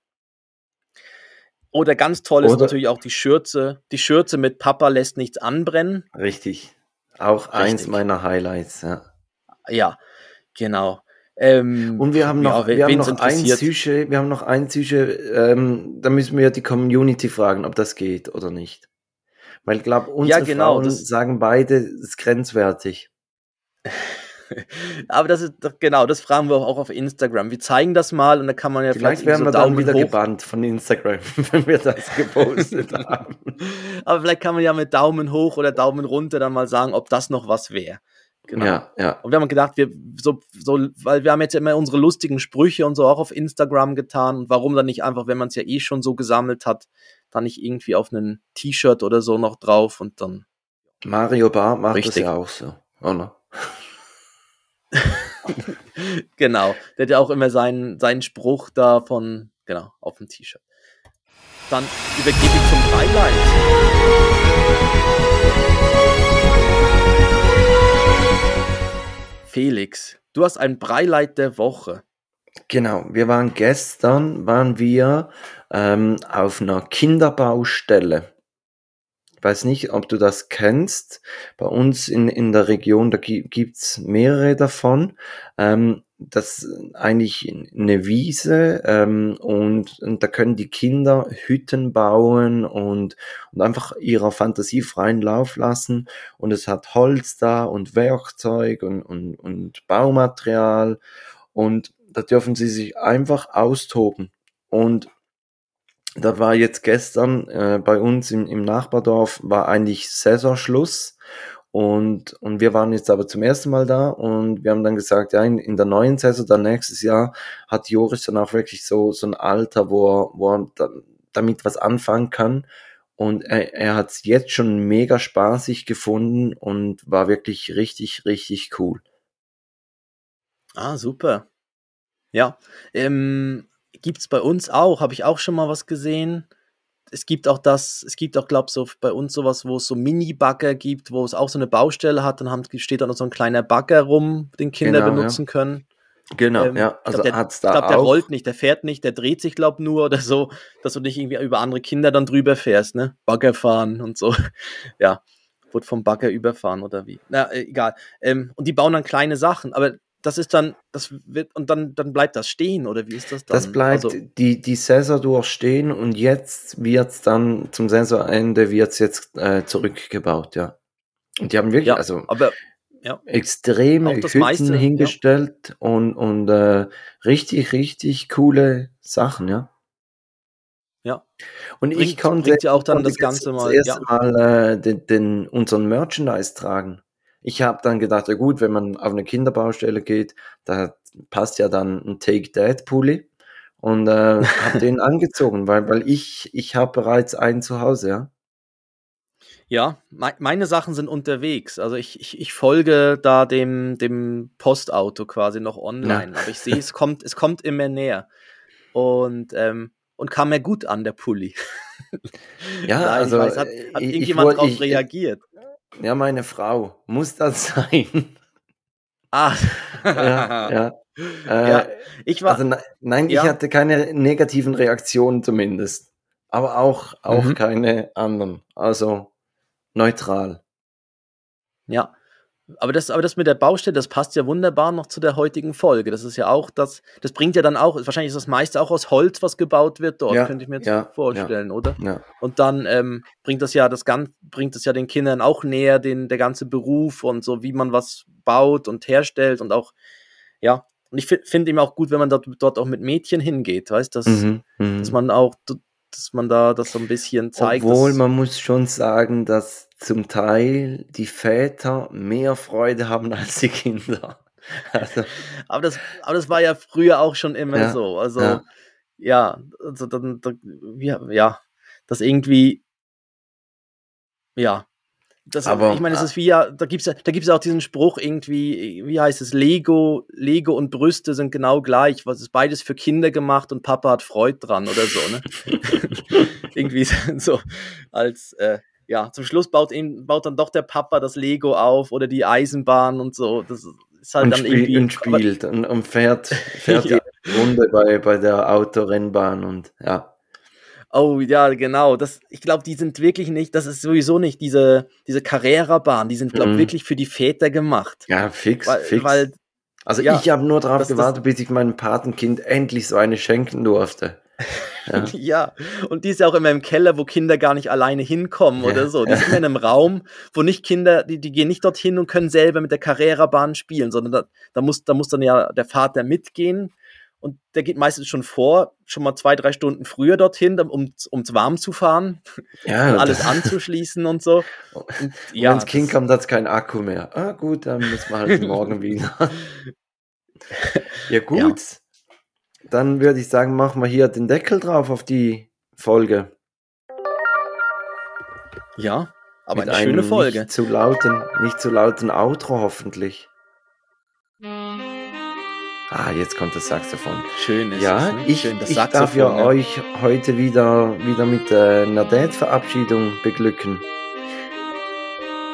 Oder ganz toll ist Oder- natürlich auch die Schürze. Die Schürze mit Papa lässt nichts anbrennen. Richtig. Auch eins Richtig. meiner Highlights, ja. Ja, genau. Ähm, Und wir haben noch, ja, wir haben noch ein. Sujet, wir haben noch ein Sujet, ähm, da müssen wir die Community fragen, ob das geht oder nicht. Weil ich glaube, unsere genau, Frauen das- sagen beide, es ist grenzwertig. <laughs> Aber das ist doch- genau, das fragen wir auch auf Instagram. Wir zeigen das mal und da kann man ja Vielleicht vielleicht, werden wir so dann Daumen wieder hoch. gebannt von Instagram, <laughs> wenn wir das gepostet haben. <laughs> Aber vielleicht kann man ja mit Daumen hoch oder Daumen runter dann mal sagen, ob das noch was wäre. Genau. Ja, ja. Und wir haben gedacht, wir so, so, weil wir haben jetzt immer unsere lustigen Sprüche und so auch auf Instagram getan. Und warum dann nicht einfach, wenn man es ja eh schon so gesammelt hat, dann nicht irgendwie auf einen T-Shirt oder so noch drauf und dann. Mario Barth macht das Richtig. ja auch so, oder? <laughs> Genau. Der hat ja auch immer seinen, seinen Spruch da von, genau, auf dem T-Shirt. Dann übergebe ich zum Highlight. Felix, du hast ein Breileit der Woche. Genau, wir waren gestern, waren wir ähm, auf einer Kinderbaustelle. Ich weiß nicht, ob du das kennst. Bei uns in, in der Region, da gi- gibt's mehrere davon. Ähm, das eigentlich eine Wiese ähm, und, und da können die Kinder Hütten bauen und, und einfach ihrer Fantasie freien Lauf lassen. Und es hat Holz da und Werkzeug und, und, und Baumaterial. Und da dürfen sie sich einfach austoben. Und da war jetzt gestern äh, bei uns im, im Nachbardorf war eigentlich Saisonschluss und, und wir waren jetzt aber zum ersten Mal da und wir haben dann gesagt, ja, in, in der neuen Saison, dann nächstes Jahr, hat Joris dann auch wirklich so, so ein Alter, wo er, wo er da, damit was anfangen kann. Und er, er hat es jetzt schon mega spaßig gefunden und war wirklich richtig, richtig cool. Ah, super. Ja, ähm, gibt's bei uns auch, habe ich auch schon mal was gesehen. Es gibt auch das, es gibt auch, glaube ich, so bei uns sowas, wo es so Mini-Bagger gibt, wo es auch so eine Baustelle hat, dann haben, steht da noch so ein kleiner Bagger rum, den Kinder Genau, ja. benutzen können. Genau, Ähm, ja, ich also glaub, der, hat's ich da glaube, der rollt nicht, der fährt nicht, der dreht sich, glaube nur oder so, dass du nicht irgendwie über andere Kinder dann drüber fährst, ne? Bagger fahren und so. <laughs> ja, wurde vom Bagger überfahren oder wie. Na, äh, egal. Ähm, und die bauen dann kleine Sachen, aber das ist dann, das wird, und dann, dann bleibt das stehen, oder wie ist das dann? Das bleibt Also, die, die Saison durchstehen und jetzt wird's dann zum Saisonende wird's jetzt äh, zurückgebaut, ja. Und die haben wirklich ja, also aber, ja, extreme Hütten meiste, ja. hingestellt und, und äh, richtig, richtig coole Sachen, ja. Ja. Und ich Bringt- konnte, bringt ja auch dann konnte das Ganze mal, das erste ja. Mal äh, den, den, unseren Merchandise tragen. Ich habe dann gedacht, ja gut, wenn man auf eine Kinderbaustelle geht, da passt ja dann ein Take That Pulli und äh, <laughs> habe den angezogen, weil, weil ich, ich habe bereits einen zu Hause, ja. Ja, mei- meine Sachen sind unterwegs. Also ich, ich, ich folge da dem, dem Postauto quasi noch online. Aber ich sehe, es kommt, es kommt immer näher. und, ähm, und kam mir gut an, der Pulli. Ja, <laughs> Nein, also weiß, hat, äh, hat ich irgendjemand darauf ich, reagiert? Ja, meine Frau, muss das <laughs> sein? Ah, Ja, ja. Äh, Ja, ich war, also ne, nein, ich ja. hatte keine negativen Reaktionen zumindest, aber auch auch Mhm. keine anderen. Also neutral. Ja. Aber das, aber das mit der Baustelle, das passt ja wunderbar noch zu der heutigen Folge. Das ist ja auch das, das bringt ja dann auch, wahrscheinlich ist das meiste auch aus Holz, was gebaut wird dort, Ja, könnte ich mir jetzt ja, vorstellen, oder? Ja. Und dann ähm, bringt das ja das Gan bringt das ja den Kindern auch näher, den, der ganze Beruf und so, wie man was baut und herstellt und auch, ja. Und ich finde find eben auch gut, wenn man dort, dort auch mit Mädchen hingeht, weißt du, dass, Mhm, mhm. dass man auch, dass man da das so ein bisschen zeigt. Obwohl man muss schon sagen, dass zum Teil die Väter mehr Freude haben als die Kinder. <laughs> Also, aber das, aber das war ja früher auch schon immer Ja, so. Also, ja. ja, also dann, dann ja, ja, das irgendwie, ja. Das, Aber- ich meine, es ist wie ja, da gibt's ja, da gibt's ja auch diesen Spruch irgendwie, wie heißt es, Lego, Lego und Brüste sind genau gleich, was ist beides für Kinder gemacht und Papa hat Freude dran oder so, ne? <laughs> irgendwie <laughs> so als, äh, ja, zum Schluss baut, eben, baut dann doch der Papa das Lego auf oder die Eisenbahn und so. Das ist halt und, dann spiel, irgendwie. und spielt und, und fährt, fährt <laughs> Ja. die Runde bei, bei der Autorennbahn und ja. Oh ja, genau. Das, ich glaube, die sind wirklich nicht, das ist sowieso nicht diese, diese Carrera-Bahn, die sind, glaube ich, Mhm. wirklich für die Väter gemacht. Ja, fix, Weil, fix. weil also ja, ich habe nur darauf gewartet, bis ich meinem Patenkind endlich so eine schenken durfte. <laughs> Ja. Ja, und die ist ja auch immer im Keller, wo Kinder gar nicht alleine hinkommen Ja. oder so. Die ist immer in einem Raum, wo nicht Kinder, die, die gehen nicht dorthin und können selber mit der Carrera-Bahn spielen, sondern da, da, muss, da muss dann ja der Vater mitgehen und der geht meistens schon vor, schon mal zwei, drei Stunden früher dorthin, um es warm zu fahren, Ja, und alles <laughs> anzuschließen und so. Und, ja, wenn das Kind das- kommt, hat es keinen Akku mehr. Ah, gut, dann müssen wir halt morgen <laughs> wieder. ja, gut. Dann würde ich sagen, machen wir hier den Deckel drauf auf die Folge. Ja, aber Mit eine schöne Folge. Nicht zu lauten, nicht zu lauten Outro hoffentlich. Ah, jetzt kommt das Saxophon. Schön ist Ja, es. Ne? ich, Schön, das ich darf Saxophon, ja ne? euch heute wieder, wieder mit äh, einer Date-Verabschiedung beglücken.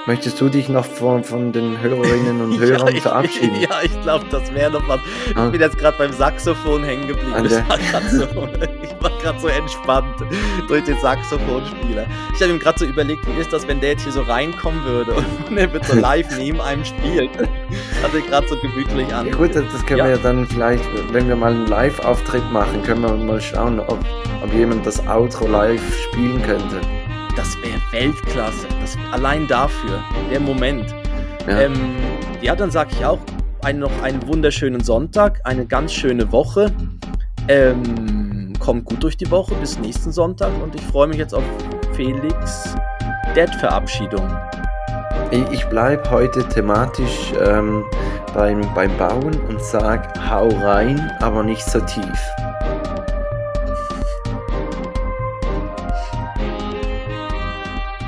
Möchtest du dich noch von, von den Hörerinnen und <laughs> Hörern <laughs> ja, ich, verabschieden? Ja, ich glaube, das wäre noch was. Ah. Ich bin jetzt gerade beim Saxophon hängen geblieben. Ich war gerade so, <laughs> so entspannt durch den Saxophonspieler. Ich habe ihm gerade so überlegt, wie ist das, wenn der jetzt hier so reinkommen würde und er wird so live neben einem spielen. Hatte ich gerade so gemütlich an. Ja, gut, das, das können Ja. wir ja dann vielleicht, wenn wir mal einen Live-Auftritt machen, können wir mal schauen, ob, ob jemand das Outro live spielen könnte. Das wäre Weltklasse. Das, allein dafür, der Moment. Ja. Ähm, ja, dann sage ich auch einen, noch einen wunderschönen Sonntag, eine ganz schöne Woche. Ähm, kommt gut durch die Woche bis nächsten Sonntag und ich freue mich jetzt auf Felix Dad-Verabschiedung. Ich, ich bleibe heute thematisch ähm, beim, beim Bauen und sag hau rein, aber nicht so tief.